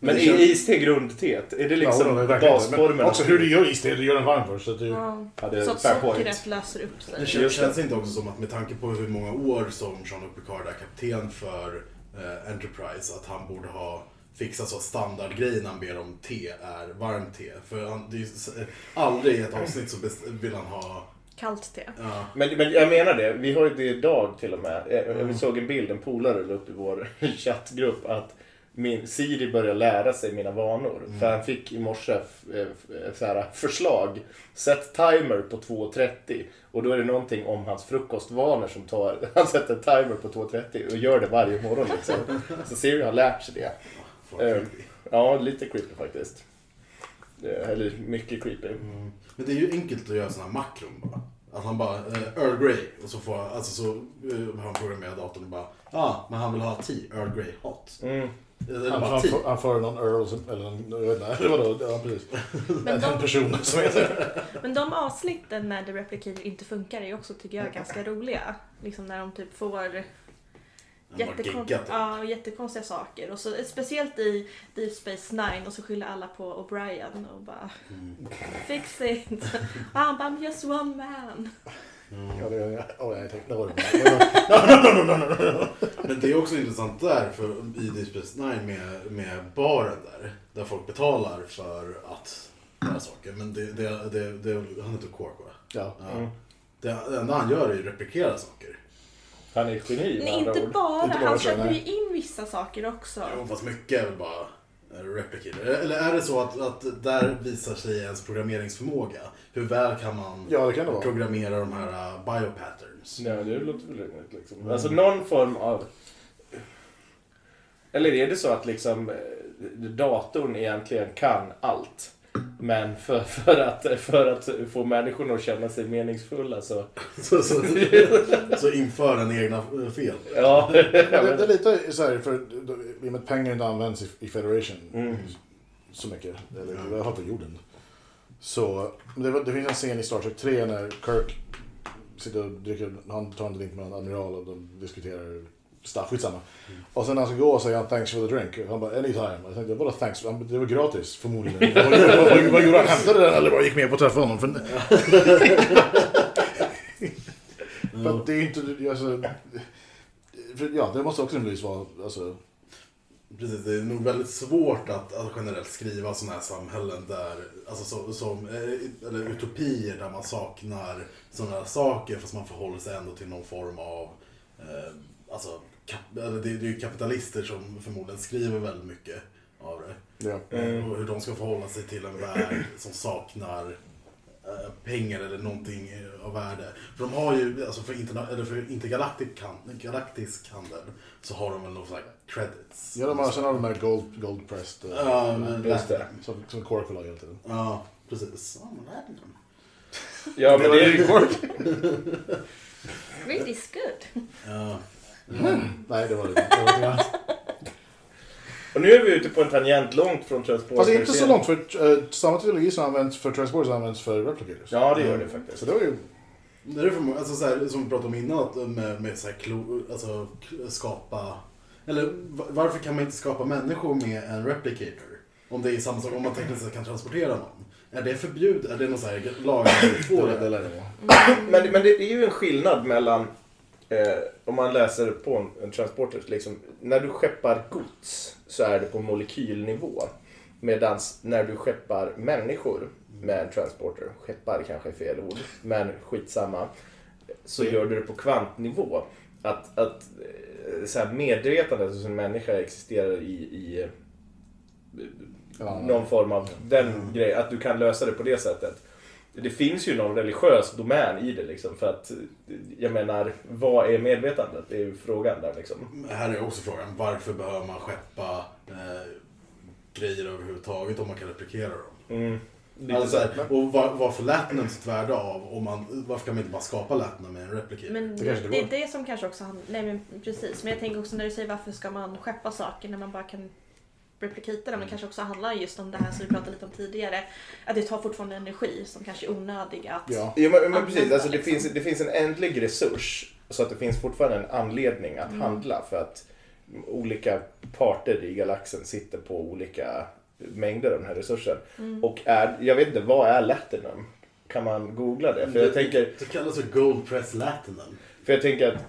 [SPEAKER 2] Men
[SPEAKER 4] det
[SPEAKER 2] är
[SPEAKER 4] känns-
[SPEAKER 2] iste grundteet? Är det liksom
[SPEAKER 1] ja, det
[SPEAKER 2] basformen?
[SPEAKER 1] Också hur du gör iste, du gör den varm först. Så att du,
[SPEAKER 3] Ja.
[SPEAKER 2] Ja, det
[SPEAKER 3] Så att sockret löser upp sig.
[SPEAKER 4] Det känns, känns inte också som att med tanke på hur många år som Jean-Luc Picard är kapten för eh, Enterprise att han borde ha fixat så att standardgrejen han ber om te är varmt te. För han, det är ju, eh, aldrig i ett avsnitt så vill han ha...
[SPEAKER 3] Kallt te.
[SPEAKER 4] Ja,
[SPEAKER 2] Men, men jag menar det, vi har ju det idag till och med. Jag, jag såg en bild, en polare la upp i vår <laughs> chattgrupp att min Siri börjar lära sig mina vanor. För han fick i morse eh, så här, förslag. Sätt timer på 2.30. Och då är det någonting om hans frukostvanor som tar... <laughs> Han sätter timer på 2.30 och gör det varje morgon liksom. Så Siri har lärt sig det.
[SPEAKER 4] creepy.
[SPEAKER 2] Ja, lite creepy faktiskt. Eh, Eller mycket creepy.
[SPEAKER 4] Men det är ju enkelt att göra sådana här makron bara. Att han bara, eh, Earl Grey, och så får alltså så eh, han programmerat datorn och bara, ja, ah, men han vill ha tea, Earl Grey hot.
[SPEAKER 2] Mm.
[SPEAKER 1] Han, han, han får någon Earl som, eller någon, jag vet inte, vadå? Ja, precis.
[SPEAKER 3] Men
[SPEAKER 1] En
[SPEAKER 3] de,
[SPEAKER 1] person som heter
[SPEAKER 3] men de avsnitten när The Replicator inte funkar är också, tycker jag, ganska roliga. Liksom när de typ får jättekon- ja, jättekonstiga saker. Och så, speciellt i Deep Space Nine och så skyller alla på O'Brien och bara Fix it! <laughs> Och han bara I'm just one man.
[SPEAKER 1] Ja, det, ja, oh, jag tänkte, det var det.
[SPEAKER 4] Men det är också intressant där, för i Deep med, med baren där, där folk betalar för att göra saker. Men det, det, det, det han heter Quark va?
[SPEAKER 1] Ja.
[SPEAKER 4] Ja.
[SPEAKER 2] Mm.
[SPEAKER 4] Det, det enda han gör är ju replikera saker.
[SPEAKER 2] Han är ett geni med
[SPEAKER 3] Nej,
[SPEAKER 2] andra
[SPEAKER 3] inte bara.
[SPEAKER 1] Inte bara
[SPEAKER 3] han släpper ju in vissa saker också.
[SPEAKER 4] Jo, fast mycket är väl bara replicator. Eller är det så att, att där visar sig ens programmeringsförmåga? Hur väl kan man
[SPEAKER 1] Ja, det kan det vara.
[SPEAKER 4] programmera de här uh, biopatterns?
[SPEAKER 2] Ja, det låter väl rimligt liksom. Alltså någon form av... Eller är det så att liksom eh, datorn egentligen kan allt? Men för, för, att, för att få människorna att känna sig meningsfulla så...
[SPEAKER 4] Så, så, så inför den egna fel.
[SPEAKER 2] Ja,
[SPEAKER 1] Det, det är lite så här, för i och med att pengar inte används i, i Federation
[SPEAKER 2] Mm.
[SPEAKER 1] så mycket, eller i alla fall på jorden. Så det, var- det finns en scen i Star Trek 3 när Kirk sitter och dricker, han tar en drink med en admiral och de diskuterar stuff, skitsamma. Och sen när han ska gå säger han thanks for the drink. Han bara anytime. Jag tänkte vadå thanks? Han bara, Det var gratis förmodligen. vad, vad, vad, vad gjorde han? Hämtade den eller bara gick med på att träffa honom? För, <laughs> för att det är inte, alltså, för, ja det måste också rimligtvis vara, alltså,
[SPEAKER 4] Precis, det är nog väldigt svårt att, att generellt skriva sådana här samhällen där, alltså så, som, eh, eller utopier där man saknar sådana här saker fast man förhåller sig ändå till någon form av, eh, alltså, det, det är ju kapitalister som förmodligen skriver väldigt mycket av det.
[SPEAKER 1] ja.
[SPEAKER 4] Eh, Och hur de ska förhålla sig till en värld som saknar eh, pengar eller någonting eh, av värde. För de har ju, alltså för, interna- eller för intergalaktisk han- galaktisk handel så har de väl någon slags credits.
[SPEAKER 1] Ja, de har, sen har de här gold, gold pressed. Uh,
[SPEAKER 4] Ja, men,
[SPEAKER 2] Just det.
[SPEAKER 1] Som, som Cork vill ha hela tiden.
[SPEAKER 4] Ja, precis. Ja, men det är det.
[SPEAKER 2] ja men det är ju...
[SPEAKER 3] Grit is <laughs> good.
[SPEAKER 4] Ja.
[SPEAKER 1] Nej, det var det inte. Det var det inte.
[SPEAKER 2] Och nu är vi ute på en tangent långt från transport.
[SPEAKER 1] Fast inte så långt, för uh, samma trilogi som används för Transporters används för Replicators.
[SPEAKER 2] Ja, det gör det faktiskt.
[SPEAKER 1] Så det var ju...
[SPEAKER 4] Det är för, alltså, så här, som vi pratade om innan, att med, med så här, klo, alltså, skapa... Eller va- varför kan man inte skapa människor med en replicator? Om det är samma sak, om man tekniskt sett kan transportera någon. Är det förbjudet? Är det någon så här lag? <clears throat>
[SPEAKER 2] Men det är ju en skillnad mellan, eh, om man läser på en, en transporter, liksom, när du skeppar gods så är det på molekylnivå. Medan när du skeppar människor med en transporter, skeppar kanske är fel ord, men skitsamma, så gör du det på kvantnivå. Att, att eh, så här, medvetandet hos en människa existerar i, i någon form av den grejen, att du kan lösa det på det sättet. Det finns ju någon religiös domän i det liksom för att jag menar, vad är medvetandet? Det är ju frågan där liksom.
[SPEAKER 4] Här är också frågan, varför behöver man skeppa eh, grejer överhuvudtaget om man kan replikera dem?
[SPEAKER 2] Mm.
[SPEAKER 4] Alltså, och vad, vad får Latinum sitt värde av? Om man, varför kan man inte bara skapa Latinum med en replicator?
[SPEAKER 3] Men
[SPEAKER 1] Det
[SPEAKER 3] det,
[SPEAKER 1] det
[SPEAKER 3] är det som kanske också han, Nej men precis. Men jag tänker också när du säger varför ska man skeppa saker när man bara kan replikita dem. Det kanske också handlar just om det här som vi pratade lite om tidigare. Att det tar fortfarande energi som kanske är onödig att...
[SPEAKER 1] Ja.
[SPEAKER 2] Jo, men, men precis, alltså, det,
[SPEAKER 3] liksom.
[SPEAKER 2] finns, det finns en ändlig resurs så att det finns fortfarande en anledning att
[SPEAKER 3] Mm.
[SPEAKER 2] handla för att olika parter i galaxen sitter på olika mängder av den här resursen.
[SPEAKER 3] Mm.
[SPEAKER 2] Och är, jag vet inte, vad är Latinum? Kan man googla det? För jag tänker,
[SPEAKER 4] Det kallas för Gold Press Latinum.
[SPEAKER 2] För jag tänker att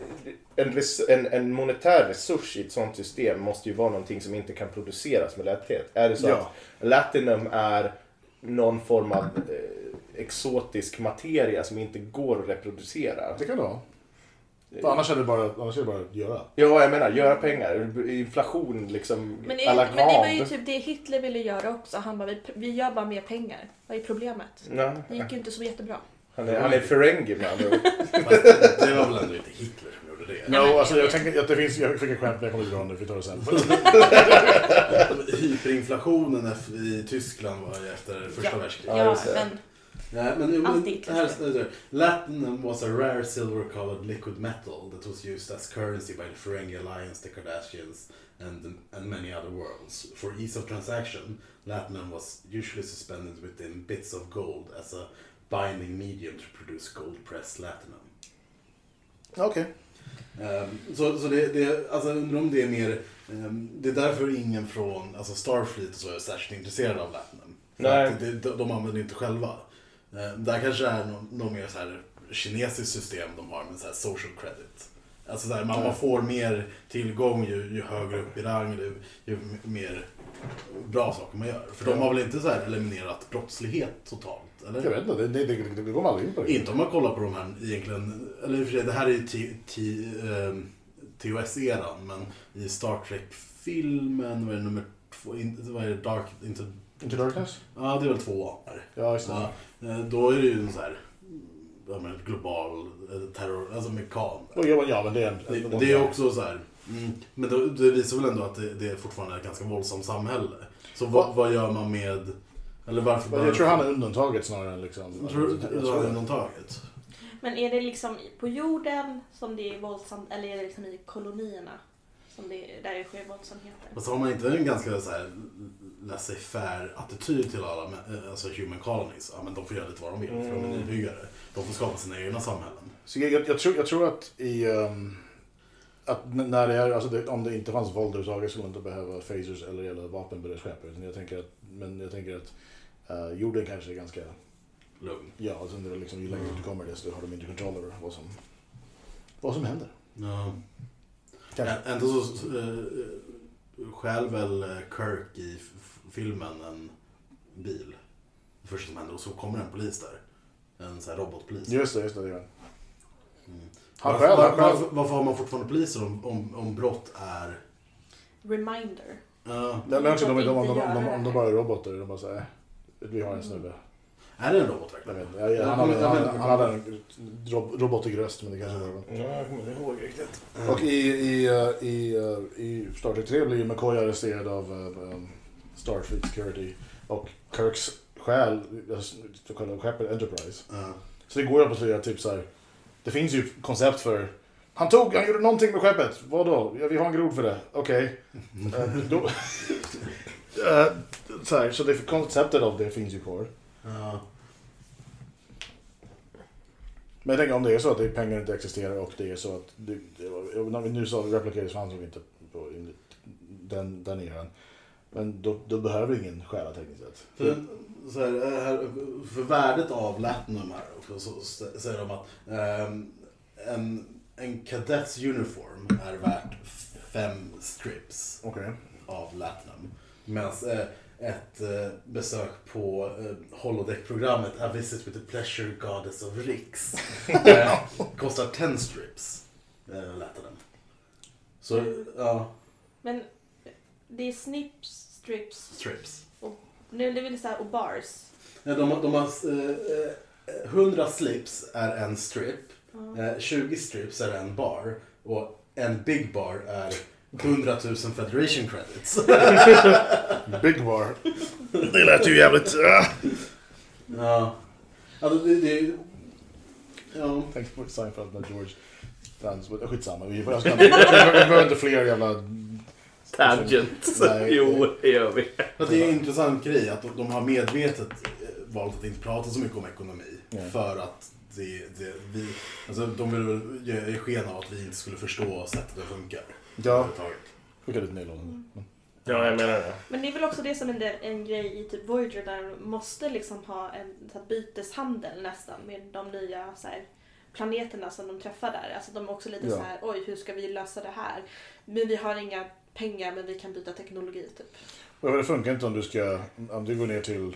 [SPEAKER 2] en, en, en monetär resurs i ett sånt system måste ju vara någonting som inte kan produceras med lätthet. Är det så
[SPEAKER 1] Ja.
[SPEAKER 2] att Latinum är någon form av eh, exotisk materia som inte går att reproducera?
[SPEAKER 1] Det kan det vara. För annars är det bara, annars är det bara att göra.
[SPEAKER 2] Ja, jag menar, göra pengar. Inflation liksom.
[SPEAKER 3] Men,
[SPEAKER 2] la
[SPEAKER 3] men det var ju typ det Hitler ville göra också. Han bara, vi, vi gör bara mer pengar. Vad är problemet?
[SPEAKER 2] Ja,
[SPEAKER 3] Det gick ju inte så jättebra.
[SPEAKER 2] Han är, han är Ferengi med andra ord. <laughs>
[SPEAKER 4] Det var väl ändå inte Hitler som gjorde det?
[SPEAKER 1] No, alltså jag tänker att det finns, jag fick ett skämt men jag kommer inte dra nu, vi tar det sen. <laughs>
[SPEAKER 4] Hyperinflationen i Tyskland var efter första
[SPEAKER 3] Ja.
[SPEAKER 4] världskriget.
[SPEAKER 2] Ja, det.
[SPEAKER 3] men
[SPEAKER 4] Nej, men, men,
[SPEAKER 3] Allt Hitler.
[SPEAKER 4] här det. Latinum was a rare silver-colored liquid metal that was used as currency by the Ferengi Alliance, the Kardashians, and, and many other worlds. For ease of transaction, Latinum was usually suspended within bits of gold as a binding medium to produce gold-pressed Latinum.
[SPEAKER 1] Okej.
[SPEAKER 4] Ehm, så så det, det, alltså, undrar om det är mer, ehm, det är därför ingen från alltså Starfleet och så är särskilt intresserade av Latinum. För
[SPEAKER 2] Nej.
[SPEAKER 4] att det, de, de använder det inte själva. Ehm, där kanske är något, mer så här kinesiskt system de har med så här social credit. Alltså där, man, man får mer tillgång ju, ju högre upp i rang, ju, ju mer bra saker man gör. För de har väl inte så här eliminerat brottslighet totalt? Eller?
[SPEAKER 1] Jag vet inte, det, det, det, det, går man aldrig in på. Det.
[SPEAKER 4] Inte om man kollar på de här egentligen, eller i och för sig det här är ju T- T- ehm, TOS-eran men i Star Trek-filmen, vad är det nummer två, in, vad är det, Dark, inte,
[SPEAKER 1] Into Darkness?
[SPEAKER 4] ja det är väl två här.
[SPEAKER 1] Ja, just det.
[SPEAKER 4] Ja, eh, då är det ju en så här, ja, men, global eh, terror, alltså.
[SPEAKER 1] Och ja, men det är.
[SPEAKER 4] Det, det är också så här. Mm, men det, det visar väl ändå att det, det är fortfarande är ett ganska våldsamt samhälle. Så vad, vad gör man med... Eller varför...
[SPEAKER 1] Men jag tror han är undantaget snarare än liksom...
[SPEAKER 4] Jag tror
[SPEAKER 1] jag
[SPEAKER 4] det
[SPEAKER 1] tror
[SPEAKER 4] är
[SPEAKER 1] det.
[SPEAKER 4] undantaget.
[SPEAKER 3] Men är det liksom på jorden som det är våldsamt eller är det liksom i kolonierna som det, där det sker våldsamheter?
[SPEAKER 4] Fast har man inte en ganska så här laissez-faire attityd till alla eh, alltså human colonies? Ja men de får göra lite vad de vill för de är nybyggare. De får skapa sina egna samhällen.
[SPEAKER 1] Så jag, jag, jag, tror, jag tror att i... ehm, att när det är, alltså det, om det inte fanns våld överhuvudtaget skulle man inte behöva phasers eller vapenberörskepp. Utan jag tänker att, men jag tänker att eh, jorden kanske är ganska...
[SPEAKER 4] Lugn.
[SPEAKER 1] Ja, alltså det är liksom, ju längre ut du kommer desto har de mindre kontroll över vad som, vad som händer.
[SPEAKER 4] Ja.
[SPEAKER 1] Kanske.
[SPEAKER 4] Ä- Ändå så äh, stjäl väl eh, Kirk i filmen en bil. Det första som händer och så kommer en polis där. En sån här robotpolis.
[SPEAKER 1] Just det, just det. det gör han.
[SPEAKER 4] Mm.
[SPEAKER 1] Han
[SPEAKER 4] varför,
[SPEAKER 1] själv, han
[SPEAKER 4] var,
[SPEAKER 1] själv.
[SPEAKER 4] varför, varför har man fortfarande poliser om, om, om brott är...
[SPEAKER 3] Reminder.
[SPEAKER 4] Ja.
[SPEAKER 1] Nej, men också de, de, de, de,
[SPEAKER 3] Inte
[SPEAKER 1] de, de,
[SPEAKER 3] det
[SPEAKER 1] de, bara är robotar. De bara säger vi har en snubbe.
[SPEAKER 4] är det en robot
[SPEAKER 1] Jag vet, jag, han, hade, han, han hade en rob- robotig röst men det kanske var det.
[SPEAKER 2] Ja, jag kommer inte ihåg riktigt.
[SPEAKER 1] Och i, i, eh, i, eh, i Star Trek 3 blir ju McCoy arresterad av um, Starfleet Security. Och Kirks själ, så kallade skeppet Enterprise.
[SPEAKER 4] Ja.
[SPEAKER 1] Så det går ju på flera typ så här. Det finns ju koncept för han tog, han gjorde någonting med skeppet. Vadå? Ja, vi har en grod för det. Okej. <laughs> Eh, då- Eh, så, här, så det konceptet av det finns ju kvar.
[SPEAKER 4] Ja.
[SPEAKER 1] Men jag tänker om det är så att det är pengar inte existerar och det är så att... Det, det var, när vi nu sa Replicators fanns nog inte på den, den eran. Men då, då behöver ingen stjäla tekniskt sett.
[SPEAKER 4] För, så här, eh, här, för värdet av Latinum här också, så säger de att ehm, en, en kadetts uniform är värt fem strips
[SPEAKER 1] Okej.
[SPEAKER 4] av Latinum. Medan eh, ett eh, besök på eh, holodeck-programmet A Visit with the Pleasure Goddess of Rix <laughs> eh, kostar 10 strips eh, Latinum. Så, ja,
[SPEAKER 3] Men det är snips, strips,
[SPEAKER 4] strips.
[SPEAKER 3] nu det så här och bars.
[SPEAKER 4] Ja, De, har- de har eh, eh, 100 slips är en strip,
[SPEAKER 3] Ja.
[SPEAKER 4] eh, 20 strips är en bar och en big bar är 100 000 federation credits. <laughs>
[SPEAKER 1] Big bar. Det lät ju jävligt... Uh.
[SPEAKER 4] ja. Alltså det, det Ja.
[SPEAKER 1] Tänk på Seinfeld när George. Skitsamma. Vi, behöver inte fler jävla...
[SPEAKER 2] Tangent.
[SPEAKER 1] Nej.
[SPEAKER 2] jo, det gör vi.
[SPEAKER 4] Men det är en intressant grej att de- har medvetet eh, valt att inte prata så mycket om ekonomi.
[SPEAKER 1] Ja.
[SPEAKER 4] För att det, det, vi, alltså de vill ge sken av att vi inte skulle förstå sättet det funkar.
[SPEAKER 1] Ja,
[SPEAKER 4] överhuvudtaget.
[SPEAKER 1] skicka lite nedlåtande.
[SPEAKER 2] Ja, jag menar det.
[SPEAKER 3] Men det är väl också det som är en, en grej i typ Voyager där de måste liksom ha en så här, byteshandel nästan med de nya så här, planeterna som de träffar där. Alltså de är också lite
[SPEAKER 1] Ja.
[SPEAKER 3] så här, oj hur ska vi lösa det här? Men vi har inga pengar men vi kan byta teknologi typ.
[SPEAKER 1] Och det funkar inte om du ska... Om du går ner till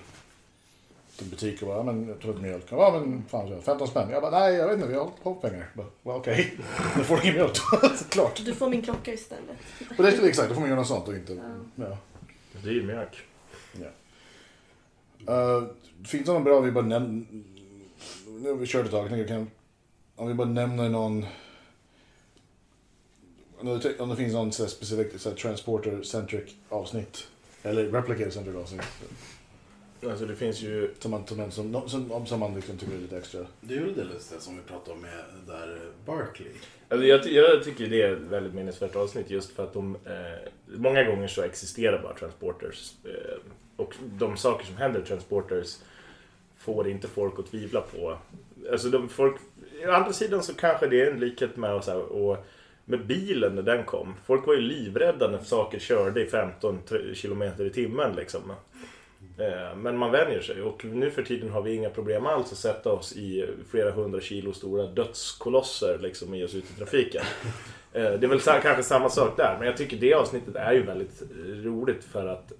[SPEAKER 1] till butik och bara, ja, men jag tror att mjölk. Ja men fan, så här, 15 spänn. Jag bara, nej jag vet inte, vi har på pengar. Jag Bara, "Va, Okej, <laughs> då får du ingen mjölk. <laughs> Klart.
[SPEAKER 3] Du får min klocka istället.
[SPEAKER 1] Och det är exakt, då får man göra något sånt och inte...
[SPEAKER 3] Ja.
[SPEAKER 1] Ja.
[SPEAKER 2] Dyr mjölk.
[SPEAKER 1] Uh, finns det någon bra, vi bara nämner... Nu har vi kört ett tag, jag kan, om vi bara nämner någon... Om det, det finns någon specifik transporter-centric avsnitt. Eller replicator-centric avsnitt.
[SPEAKER 2] Alltså det finns ju...
[SPEAKER 1] Som man, som, man- som, som, som man liksom tycker är lite extra.
[SPEAKER 4] Det är väl det lustigt som vi pratade om med där Barkley.
[SPEAKER 2] Alltså jag, jag tycker det är ett väldigt minnesvärt avsnitt just för att de... Eh, många gånger så existerar bara transporters. Eh, och de saker som händer i transporters får inte folk att tvivla på. Alltså de folk... Å andra sidan så kanske det är en likhet med, och så här, och med bilen när den kom. Folk var ju livrädda när saker körde i 15 tr- kilometer i timmen liksom. Eh, Men man vänjer sig och nu för tiden har vi inga problem alls att sätta oss i flera hundra kilo stora dödskolosser liksom i oss ut i trafiken. <laughs> Eh, Det är väl kanske samma sak där, men jag tycker det avsnittet är ju väldigt roligt för att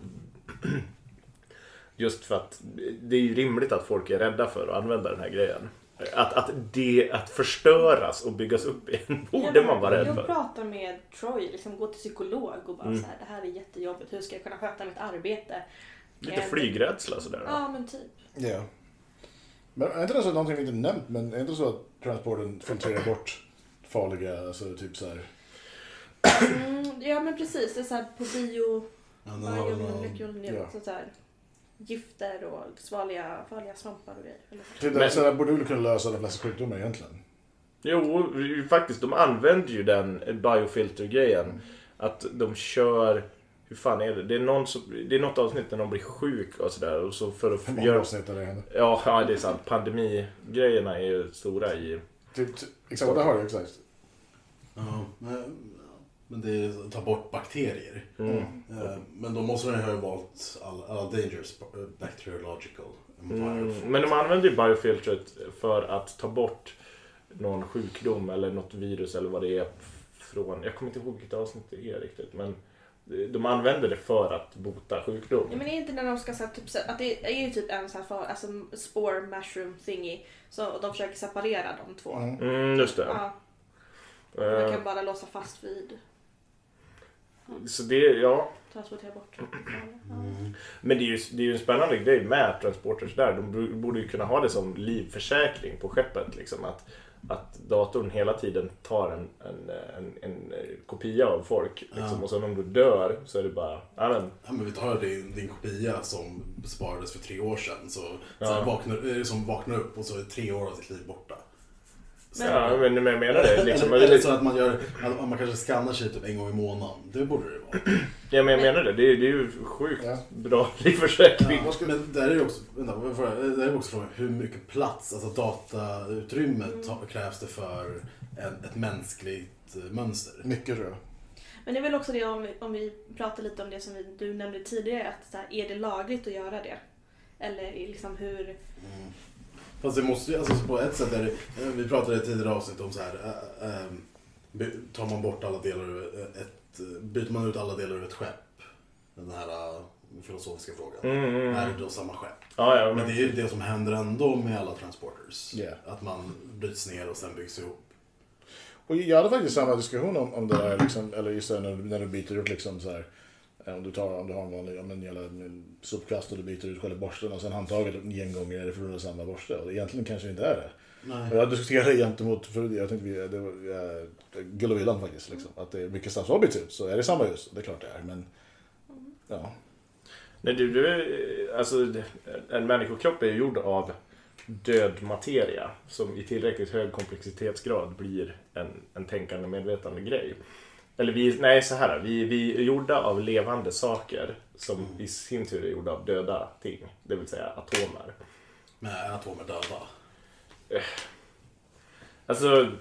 [SPEAKER 2] <clears throat> Just för att det är ju rimligt att folk är rädda för att använda den här grejen. Att, att det, att förstöras och byggas upp igen <laughs> borde man vara rädd
[SPEAKER 3] Jag
[SPEAKER 2] för.
[SPEAKER 3] pratar med Troy, liksom gå till psykolog och bara
[SPEAKER 2] Mm.
[SPEAKER 3] så här, det här är jättejobbigt, hur ska jag kunna sköta mitt arbete?
[SPEAKER 2] Lite
[SPEAKER 3] Eh,
[SPEAKER 2] flygrädsla sådär.
[SPEAKER 3] Ja men typ.
[SPEAKER 1] Ja. Men är inte det så att någonting vi inte nämnt, men är inte så att transporten filtrerar bort farliga, alltså typ så här.
[SPEAKER 3] Mm, ja men precis, det är så här på bio,
[SPEAKER 4] Ja,
[SPEAKER 3] biomolekul,
[SPEAKER 1] Ja.
[SPEAKER 3] så här, gifter och farliga, farliga svampar och grejer.
[SPEAKER 1] Typ
[SPEAKER 2] Men-
[SPEAKER 1] så här borde väl kunna lösa de flesta sjukdomar egentligen.
[SPEAKER 2] Jo, faktiskt. De använder ju den biofilter-grejen. Att de kör... Hur fan är det? Det är, någon som, det är något avsnitt när någon blir sjuk och sådär. Och så för att
[SPEAKER 1] många
[SPEAKER 2] göra...
[SPEAKER 1] avsnitt är det händer?
[SPEAKER 2] Ja, ja, det är sant. Pandemigrejerna är ju stora i...
[SPEAKER 1] Typ, ty- exakt det har du, exakt.
[SPEAKER 4] Ja, men, men det är ta bort bakterier.
[SPEAKER 2] Mm.
[SPEAKER 4] Eh, Men då måste den ju ha valt alla, alla dangerous eh, bacteriological
[SPEAKER 2] Mm. Men de använder ju biofiltret för att ta bort någon sjukdom eller något virus eller vad det är från... Jag kommer inte ihåg vilket avsnitt det är riktigt. Men de använder det för att bota sjukdom.
[SPEAKER 3] Ja men är inte när de ska så här, typ, så- att det är ju typ en så här, för, alltså spore mushroom thingy. Så de försöker separera de två.
[SPEAKER 1] Mm.
[SPEAKER 2] Mm, just det.
[SPEAKER 3] Ja, man
[SPEAKER 2] Eh,
[SPEAKER 3] kan bara låsa fast vid,
[SPEAKER 2] Så det, ja.
[SPEAKER 3] transportera bort. Ja.
[SPEAKER 4] Mm.
[SPEAKER 2] Men det är ju, det är ju en spännande grej med transporters där. De borde- borde ju kunna ha det som livförsäkring på skeppet. Liksom, att, att datorn hela tiden tar en, en, en, en kopia av folk. Liksom,
[SPEAKER 4] Ja.
[SPEAKER 2] Och sen om du dör så är det bara, ja men,
[SPEAKER 4] Ja, men vi tar din, din kopia som sparades för tre år sedan. Så,
[SPEAKER 2] Ja.
[SPEAKER 4] så vaknar, är det som vaknar upp och så är tre år av sitt liv borta. Så-
[SPEAKER 2] ja, men, jag menar det. Liksom,
[SPEAKER 4] eller, eller så att man gör, att man kanske skannar sig typ en gång i månaden. Det borde det vara.
[SPEAKER 2] ja, men jag menar det. Det är, det är ju sjukt
[SPEAKER 1] Ja.
[SPEAKER 2] bra <laughs> livförsäkring.
[SPEAKER 4] Ja, men där är det också, vänta, där är också frågan hur mycket plats, alltså datautrymme ta, krävs det för en, ett mänskligt eh, mönster?
[SPEAKER 1] Mycket tror jag.
[SPEAKER 3] Men det är väl också det om vi, om vi pratar lite om det som vi, du nämnde tidigare. Att så här, är det lagligt att göra det? Eller liksom hur...
[SPEAKER 4] Mm. Fast det måste ju, alltså på ett sätt är det, eh, vi pratade i ett tidigare avsnitt om så här, äh, äh, by- tar man bort alla delar ur ett, byter man ut alla delar ur ett skepp? Den här äh, filosofiska frågan.
[SPEAKER 2] Mm, mm.
[SPEAKER 4] Är det då samma skepp?
[SPEAKER 2] Ja, ja,
[SPEAKER 4] Men
[SPEAKER 2] men,
[SPEAKER 4] det är ju det som händer ändå med alla transporters.
[SPEAKER 1] Ja.
[SPEAKER 4] Att man bryts ner och sen byggs ihop.
[SPEAKER 1] Och jag hade faktiskt samma diskussion om, om det där, liksom, eller just det, när, när du byter ut liksom så här. Eh, Om du, tar, om du har en vanlig om en jävla en sopkvast och du byter ut själva borsten och sen handtaget en gengångare är det för samma borste. Och egentligen kanske det inte är det.
[SPEAKER 4] Nej.
[SPEAKER 1] Och jag diskuterade gentemot, för jag tänkte vi, det var uh, Gullovillan faktiskt, liksom, att det är mycket snabb som har bytts ut. Så är det samma hus, det är klart det är. Men ja,
[SPEAKER 2] nej, du, du, alltså, det- en människokropp är ju gjord av död materia som i tillräckligt hög komplexitetsgrad blir en, en tänkande medvetande grej. Eller vi, nej så här, vi, vi är gjorda av levande saker som i sin tur är gjorda av döda ting, det vill säga atomer.
[SPEAKER 4] Med atomer döda.
[SPEAKER 2] Alltså,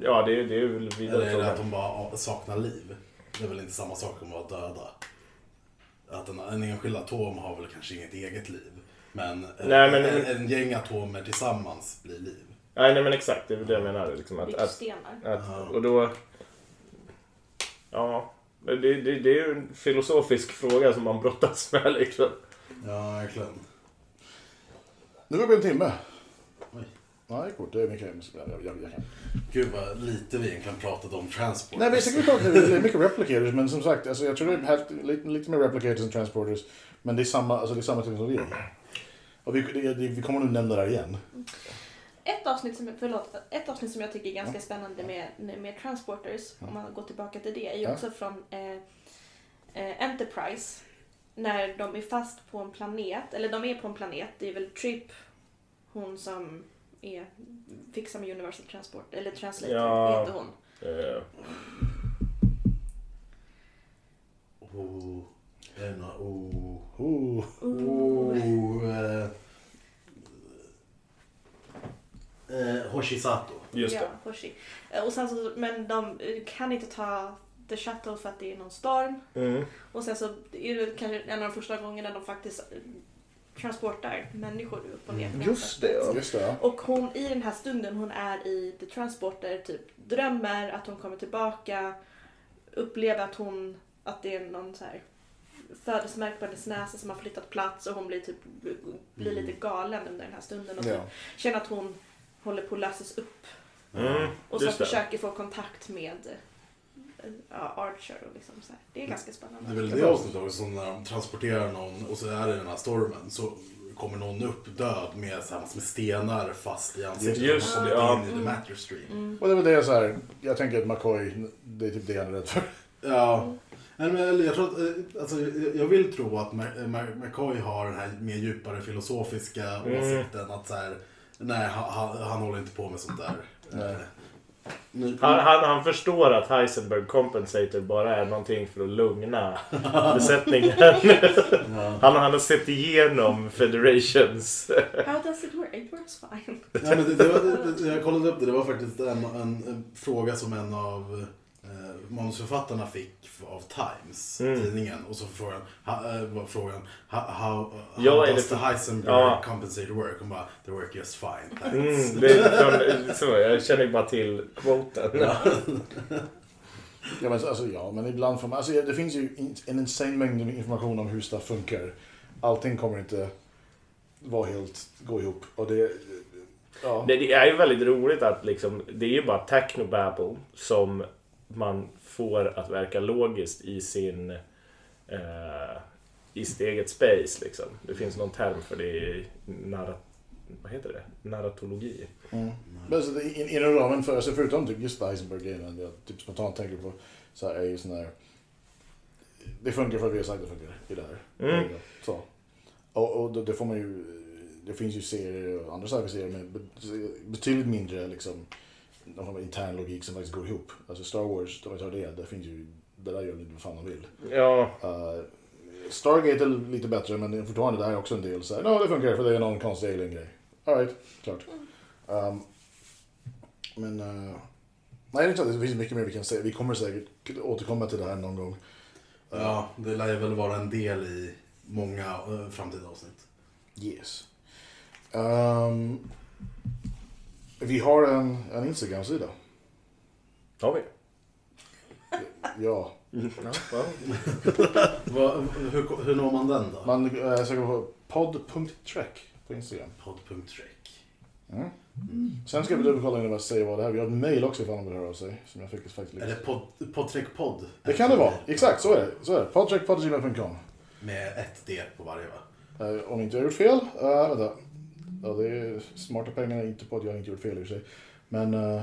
[SPEAKER 2] ja det, det är väl vidare
[SPEAKER 4] Eller är det att de bara saknar liv? Det är väl inte samma sak som att vara döda? Att en, en enskild atom har väl kanske inget eget liv. Men,
[SPEAKER 2] Nej, men-
[SPEAKER 4] en, en gäng atomer tillsammans blir liv.
[SPEAKER 2] Nej, nej men exakt, det är väl det jag menar. Liksom, att, att, att, och då... Ja, men det, det, det är ju en filosofisk fråga som man brottas med liksom.
[SPEAKER 4] Ja, verkligen.
[SPEAKER 1] nu är det en timme.
[SPEAKER 4] Oj.
[SPEAKER 1] Är coolt. Det är mycket jag, jag, jag, jag kan.
[SPEAKER 4] Gud vad lite vi egentligen pratat om transport.
[SPEAKER 1] Nej, vi vi det är mycket replicators, men som sagt, alltså, jag tror det är helt- lite, lite mer replicators än transporters. Men det är samma, alltså, det är samma teknologi. Och vi, det, det, vi kommer nog nämna det här igen.
[SPEAKER 3] Ett avsnitt, som, förlåt, ett avsnitt som jag tycker är ganska spännande med, med Transporters, om man går tillbaka till det, är ju
[SPEAKER 1] Ja.
[SPEAKER 3] också från eh, eh, Enterprise. När de är fast på en planet, eller de är på en planet, det är väl Trip, hon som är, fixar med Universal Transport, eller Translator
[SPEAKER 2] Ja.
[SPEAKER 3] heter hon.
[SPEAKER 2] Eh,
[SPEAKER 4] Oh, det är nå- oh,
[SPEAKER 1] Oh.
[SPEAKER 4] oh, eh, Hoshisato.
[SPEAKER 2] just
[SPEAKER 3] ja,
[SPEAKER 2] det.
[SPEAKER 3] Hoshi. Eh, Och sen så, men de eh, kan inte ta The Shuttle för att det är någon storm.
[SPEAKER 2] Mm.
[SPEAKER 3] Och sen så är det kanske en av de första gångerna de faktiskt eh, transportar människor upp och ner. här
[SPEAKER 2] Just det, ja.
[SPEAKER 1] Just det, ja.
[SPEAKER 3] Och hon i den här stunden hon är i The Transporter typ drömmer att hon kommer tillbaka, upplever att hon, att det är någon så här födelsemärke på hennes näsa som har flyttat plats och hon blir typ blir lite galen under den här stunden och
[SPEAKER 1] ja.
[SPEAKER 3] typ känner att hon håller på att lösas upp
[SPEAKER 2] Mm.
[SPEAKER 3] och så försöker få kontakt med eh, ja, Archer och liksom så här. Det är ganska
[SPEAKER 4] Det är
[SPEAKER 3] spännande.
[SPEAKER 4] väl det avsnittet också, som när de transporterar någon och så är det den här stormen. Så kommer någon upp död med, så här, med stenar fast i ansiktet.
[SPEAKER 2] Just
[SPEAKER 4] och
[SPEAKER 2] det, ja.
[SPEAKER 4] in i the matter stream.
[SPEAKER 1] Och det är väl det jag så här, jag tänker att McCoy, det är typ det han är rädd för.
[SPEAKER 4] Ja. Nej, men jag, tror att, eh, alltså, jag- vill tro att McCoy har den här mer djupare filosofiska
[SPEAKER 2] Mm.
[SPEAKER 4] åsikten att så här, nej, han, han, håller inte på med sånt där.
[SPEAKER 1] Nej.
[SPEAKER 4] Eh,
[SPEAKER 2] Han, han, han förstår att Heisenberg Compensator bara är någonting för att lugna <laughs> besättningen. Han, han har sett igenom Federations.
[SPEAKER 3] How does it work? It works fine.
[SPEAKER 4] Ja, men det, det var, det, jag kollade upp det, det var faktiskt en, en, en fråga som en av manusförfattarna fick av Times,
[SPEAKER 2] Mm.
[SPEAKER 4] tidningen. Och så frågan, eh, var frågan how, how, how
[SPEAKER 2] Ja,
[SPEAKER 4] does the Heisenberg
[SPEAKER 2] Ja.
[SPEAKER 4] compensator work? Hon bara, they work just fine, thanks.
[SPEAKER 2] Mm, det är från, så, jag känner ju bara till quoten.
[SPEAKER 1] Ja men, alltså, ja, men ibland får man, alltså, det finns ju en insane mängd information om hur stuff funkar. Allting kommer inte vara helt, gå ihop. Och det, ja.
[SPEAKER 2] Det, det är ju väldigt roligt att liksom, det är ju bara technobabble som man får att verka logiskt i sin eh, i sitt eget space liksom. Det finns någon term för det i narrat, vad heter det? narratologi.
[SPEAKER 1] Mm. Men alltså, inom ramen för, alltså, förutom typ just Heisenberg-grejen, jag typ spontant tänker på, så här, är ju sån här, det funkar för att vi har sagt att det funkar i det här.
[SPEAKER 2] Mm.
[SPEAKER 1] Så. Och, och det, det får man ju, det finns ju serier och andra sci-fi-serier med be- betydligt mindre liksom, någon form av intern logik som faktiskt går ihop. Alltså Star Wars, om vi tar det, där finns ju, det där gör lite vad fan de vill.
[SPEAKER 2] Ja,
[SPEAKER 1] Uh, Stargate är lite bättre men det fortfarande där är också en del så här, no, det funkar för det är någon konstig alien-grej. Alright, klart. Um, men, uh, nej det är klart, det finns mycket mer vi kan säga. Vi kommer säkert återkomma till det här någon gång.
[SPEAKER 4] Ja, det lär ju väl vara en del i många eh, framtida avsnitt.
[SPEAKER 1] Yes. Um, vi har en, en Instagram-sida.
[SPEAKER 2] har vi.
[SPEAKER 1] Ja.
[SPEAKER 2] Ja,
[SPEAKER 4] hur, hur når man den då?
[SPEAKER 1] Man äh, söker på podd.trek på Instagram.
[SPEAKER 4] Podd.trek.
[SPEAKER 1] Mm. Sen ska vi dubbelkolla in och säga vad det är. Vi har ett mail också ifall någon vill höra av sig. Som jag fick faktiskt.
[SPEAKER 4] Eller podd, poddtrekpodd.
[SPEAKER 1] Det kan det vara. Exakt, så är det. Så är det. Podtrack.gmail.com.
[SPEAKER 4] Med ett D på varje va?
[SPEAKER 1] Uh, om inte jag har gjort fel. Uh, vänta. Ja, det är smarta pengar, inte på att jag inte gjort fel i sig. Men... Uh,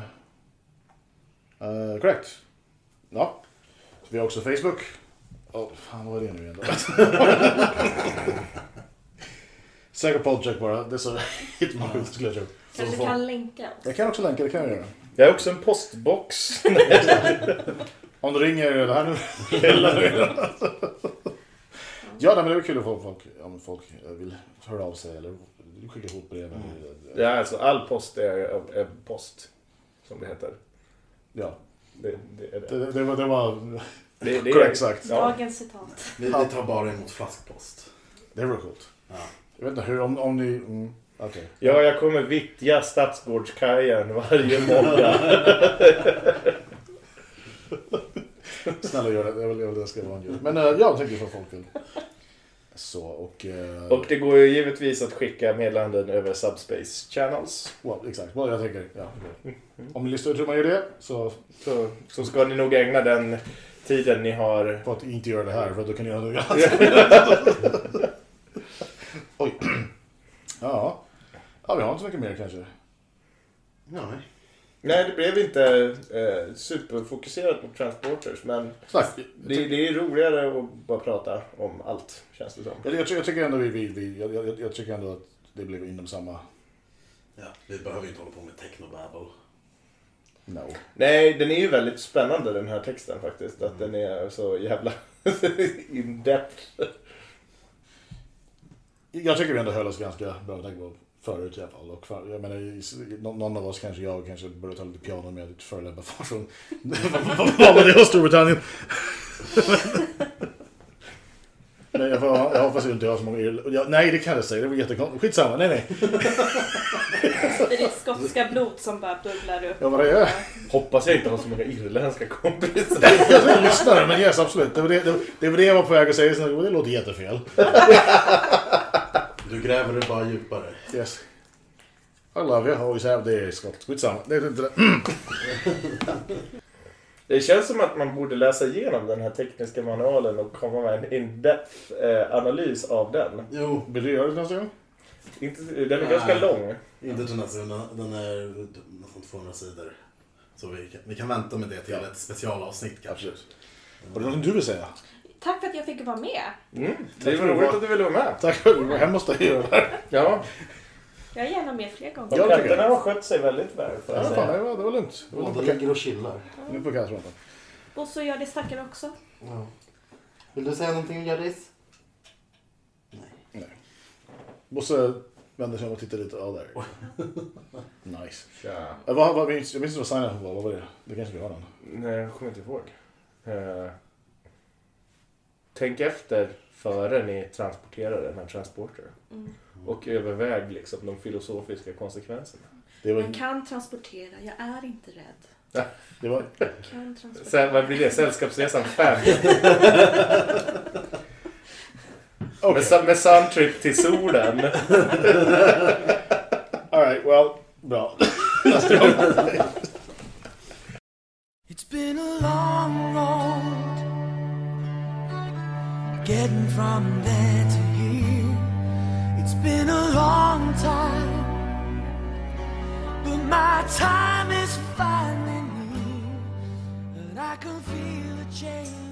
[SPEAKER 1] uh, correct. Ja. Så vi har också Facebook. Oh, fan, vad är det nu igen då? <laughs> Säkert podtrack bara. Det är så <laughs> ut skulle jag tro.
[SPEAKER 3] Kanske kan länka oss.
[SPEAKER 1] Jag kan också länka, det kan jag göra.
[SPEAKER 2] Jag har också en postbox. <laughs>
[SPEAKER 1] Om du ringer det här nu. ja, men det är kul att få folk, om folk eh, vill höra av sig eller skicka ihop brev. eller-
[SPEAKER 2] Ja, alltså all post är, är post. Som det heter.
[SPEAKER 1] Ja,
[SPEAKER 2] Det, det är det.
[SPEAKER 1] det, det, var, det var <laughs>
[SPEAKER 2] det, det
[SPEAKER 1] korrekt sagt.
[SPEAKER 2] Ja.
[SPEAKER 3] Dagens citat.
[SPEAKER 4] Vi, vi tar bara emot flaskpost.
[SPEAKER 1] Det var coolt.
[SPEAKER 4] Ja.
[SPEAKER 1] Jag vet inte hur, om, om ni... Mm, Okej.
[SPEAKER 2] Ja, jag kommer vittja Stadsgårdskajen varje <laughs> måndag.
[SPEAKER 1] Snälla gör det, väl det är väl det jag ska vara. Men äh, jag tänker vad folk vill. Så och... eh,
[SPEAKER 2] Och det går ju givetvis att skicka meddelanden över Subspace Channels.
[SPEAKER 1] well, exakt, vad jag tänker. Ja, okej. Om ni lyssnar tror man gör det så
[SPEAKER 2] Så, så ska ni nog ägna den tiden ni har...
[SPEAKER 1] på att inte göra det här för då kan ni göra något annat. <laughs> Oj. <clears throat> Ja. Ja, vi har inte så mycket mer kanske.
[SPEAKER 4] Nej.
[SPEAKER 2] Nej, det blev inte eh, superfokuserat på Transporters, men
[SPEAKER 1] Exakt.
[SPEAKER 2] det, det är roligare att bara prata om allt, känns det som.
[SPEAKER 1] Jag, jag, jag tycker ändå vi, vi, vi jag, jag, jag tycker ändå att det blev inom samma...
[SPEAKER 4] Ja, vi behöver ju inte hålla på med technobabble.
[SPEAKER 1] No.
[SPEAKER 2] Nej, den är ju väldigt spännande den här texten faktiskt. Att den är så jävla <laughs> in depth.
[SPEAKER 1] Jag tycker vi ändå höll oss ganska bra med förut i alla fall. Och för, jag menar, någon av oss, kanske jag, kanske började ta lite piano med att förolämpa far från... <laughs> Vad var det hos Storbritannien? <laughs> Nej, jag, får, jag hoppas inte jag har så många irl- ja, Nej, det kan jag säga. Det var jättekonstigt. Skitsamma. Nej, nej. <laughs>
[SPEAKER 3] Det är ditt skotska blod som bara bubblar upp.
[SPEAKER 1] Ja, vad det är.
[SPEAKER 2] Hoppas jag inte har så många irländska kompisar.
[SPEAKER 1] Jag lyssnade, men yes, absolut. Det var det, det, var- det var det jag var på väg att säga. Det låter jättefel.
[SPEAKER 4] Du gräver det bara djupare.
[SPEAKER 1] Yes. I love you. Always have. Det är skott. Skitsamma. Det är inte det. <clears throat>
[SPEAKER 2] Det känns som att man borde läsa igenom den här tekniska manualen och komma med en in-depth eh, analys av den.
[SPEAKER 4] Jo,
[SPEAKER 1] Vill du göra det nästa gång?
[SPEAKER 2] Inte, den är ganska
[SPEAKER 4] Nej.
[SPEAKER 2] lång.
[SPEAKER 4] Inte till nästa, den den är nästan 200 sidor. Så vi kan, vi kan vänta med det till ett specialavsnitt kanske.
[SPEAKER 1] Absolut. Var det någonting du vill säga?
[SPEAKER 3] Tack för att jag fick vara med.
[SPEAKER 2] Mm. Det var roligt att du ville vara med.
[SPEAKER 1] Tack för att du var hemma hos dig och.
[SPEAKER 2] Ja,
[SPEAKER 3] Jag är gärna med fler gånger.
[SPEAKER 1] Ja,
[SPEAKER 2] katterna har skött sig väldigt väl.
[SPEAKER 1] Ja, fan, det var, det var lugnt.
[SPEAKER 5] Båda ligger och chillar.
[SPEAKER 1] Nu på.
[SPEAKER 3] Bosse och Hjördis tackar också.
[SPEAKER 5] Ja. Vill du säga någonting Hjördis?
[SPEAKER 1] Bosse vände sig om och tittade lite. Ja, där. <laughs> Nice.
[SPEAKER 2] Tja.
[SPEAKER 1] Vad, vad, minns, jag minns inte vad signen var. Vad var det? Det kanske vi har den.
[SPEAKER 2] Nej, jag kommer inte ihåg. Eh, tänk efter före ni transporterar den här transporter.
[SPEAKER 3] Mm.
[SPEAKER 2] Och överväg liksom de filosofiska konsekvenserna.
[SPEAKER 1] Det var...
[SPEAKER 3] Jag kan transportera, jag är inte rädd.
[SPEAKER 1] Det var
[SPEAKER 3] Jag kan transportera.
[SPEAKER 2] Sen, vad blir det? Sällskapsresan 5. <laughs>
[SPEAKER 1] Okej.
[SPEAKER 2] Med, med suntrip till solen. <laughs>
[SPEAKER 1] Alright, well. Bra.
[SPEAKER 6] It's been a long getting from there to here. It's been a long time, but my time is finally near, and I can feel the change.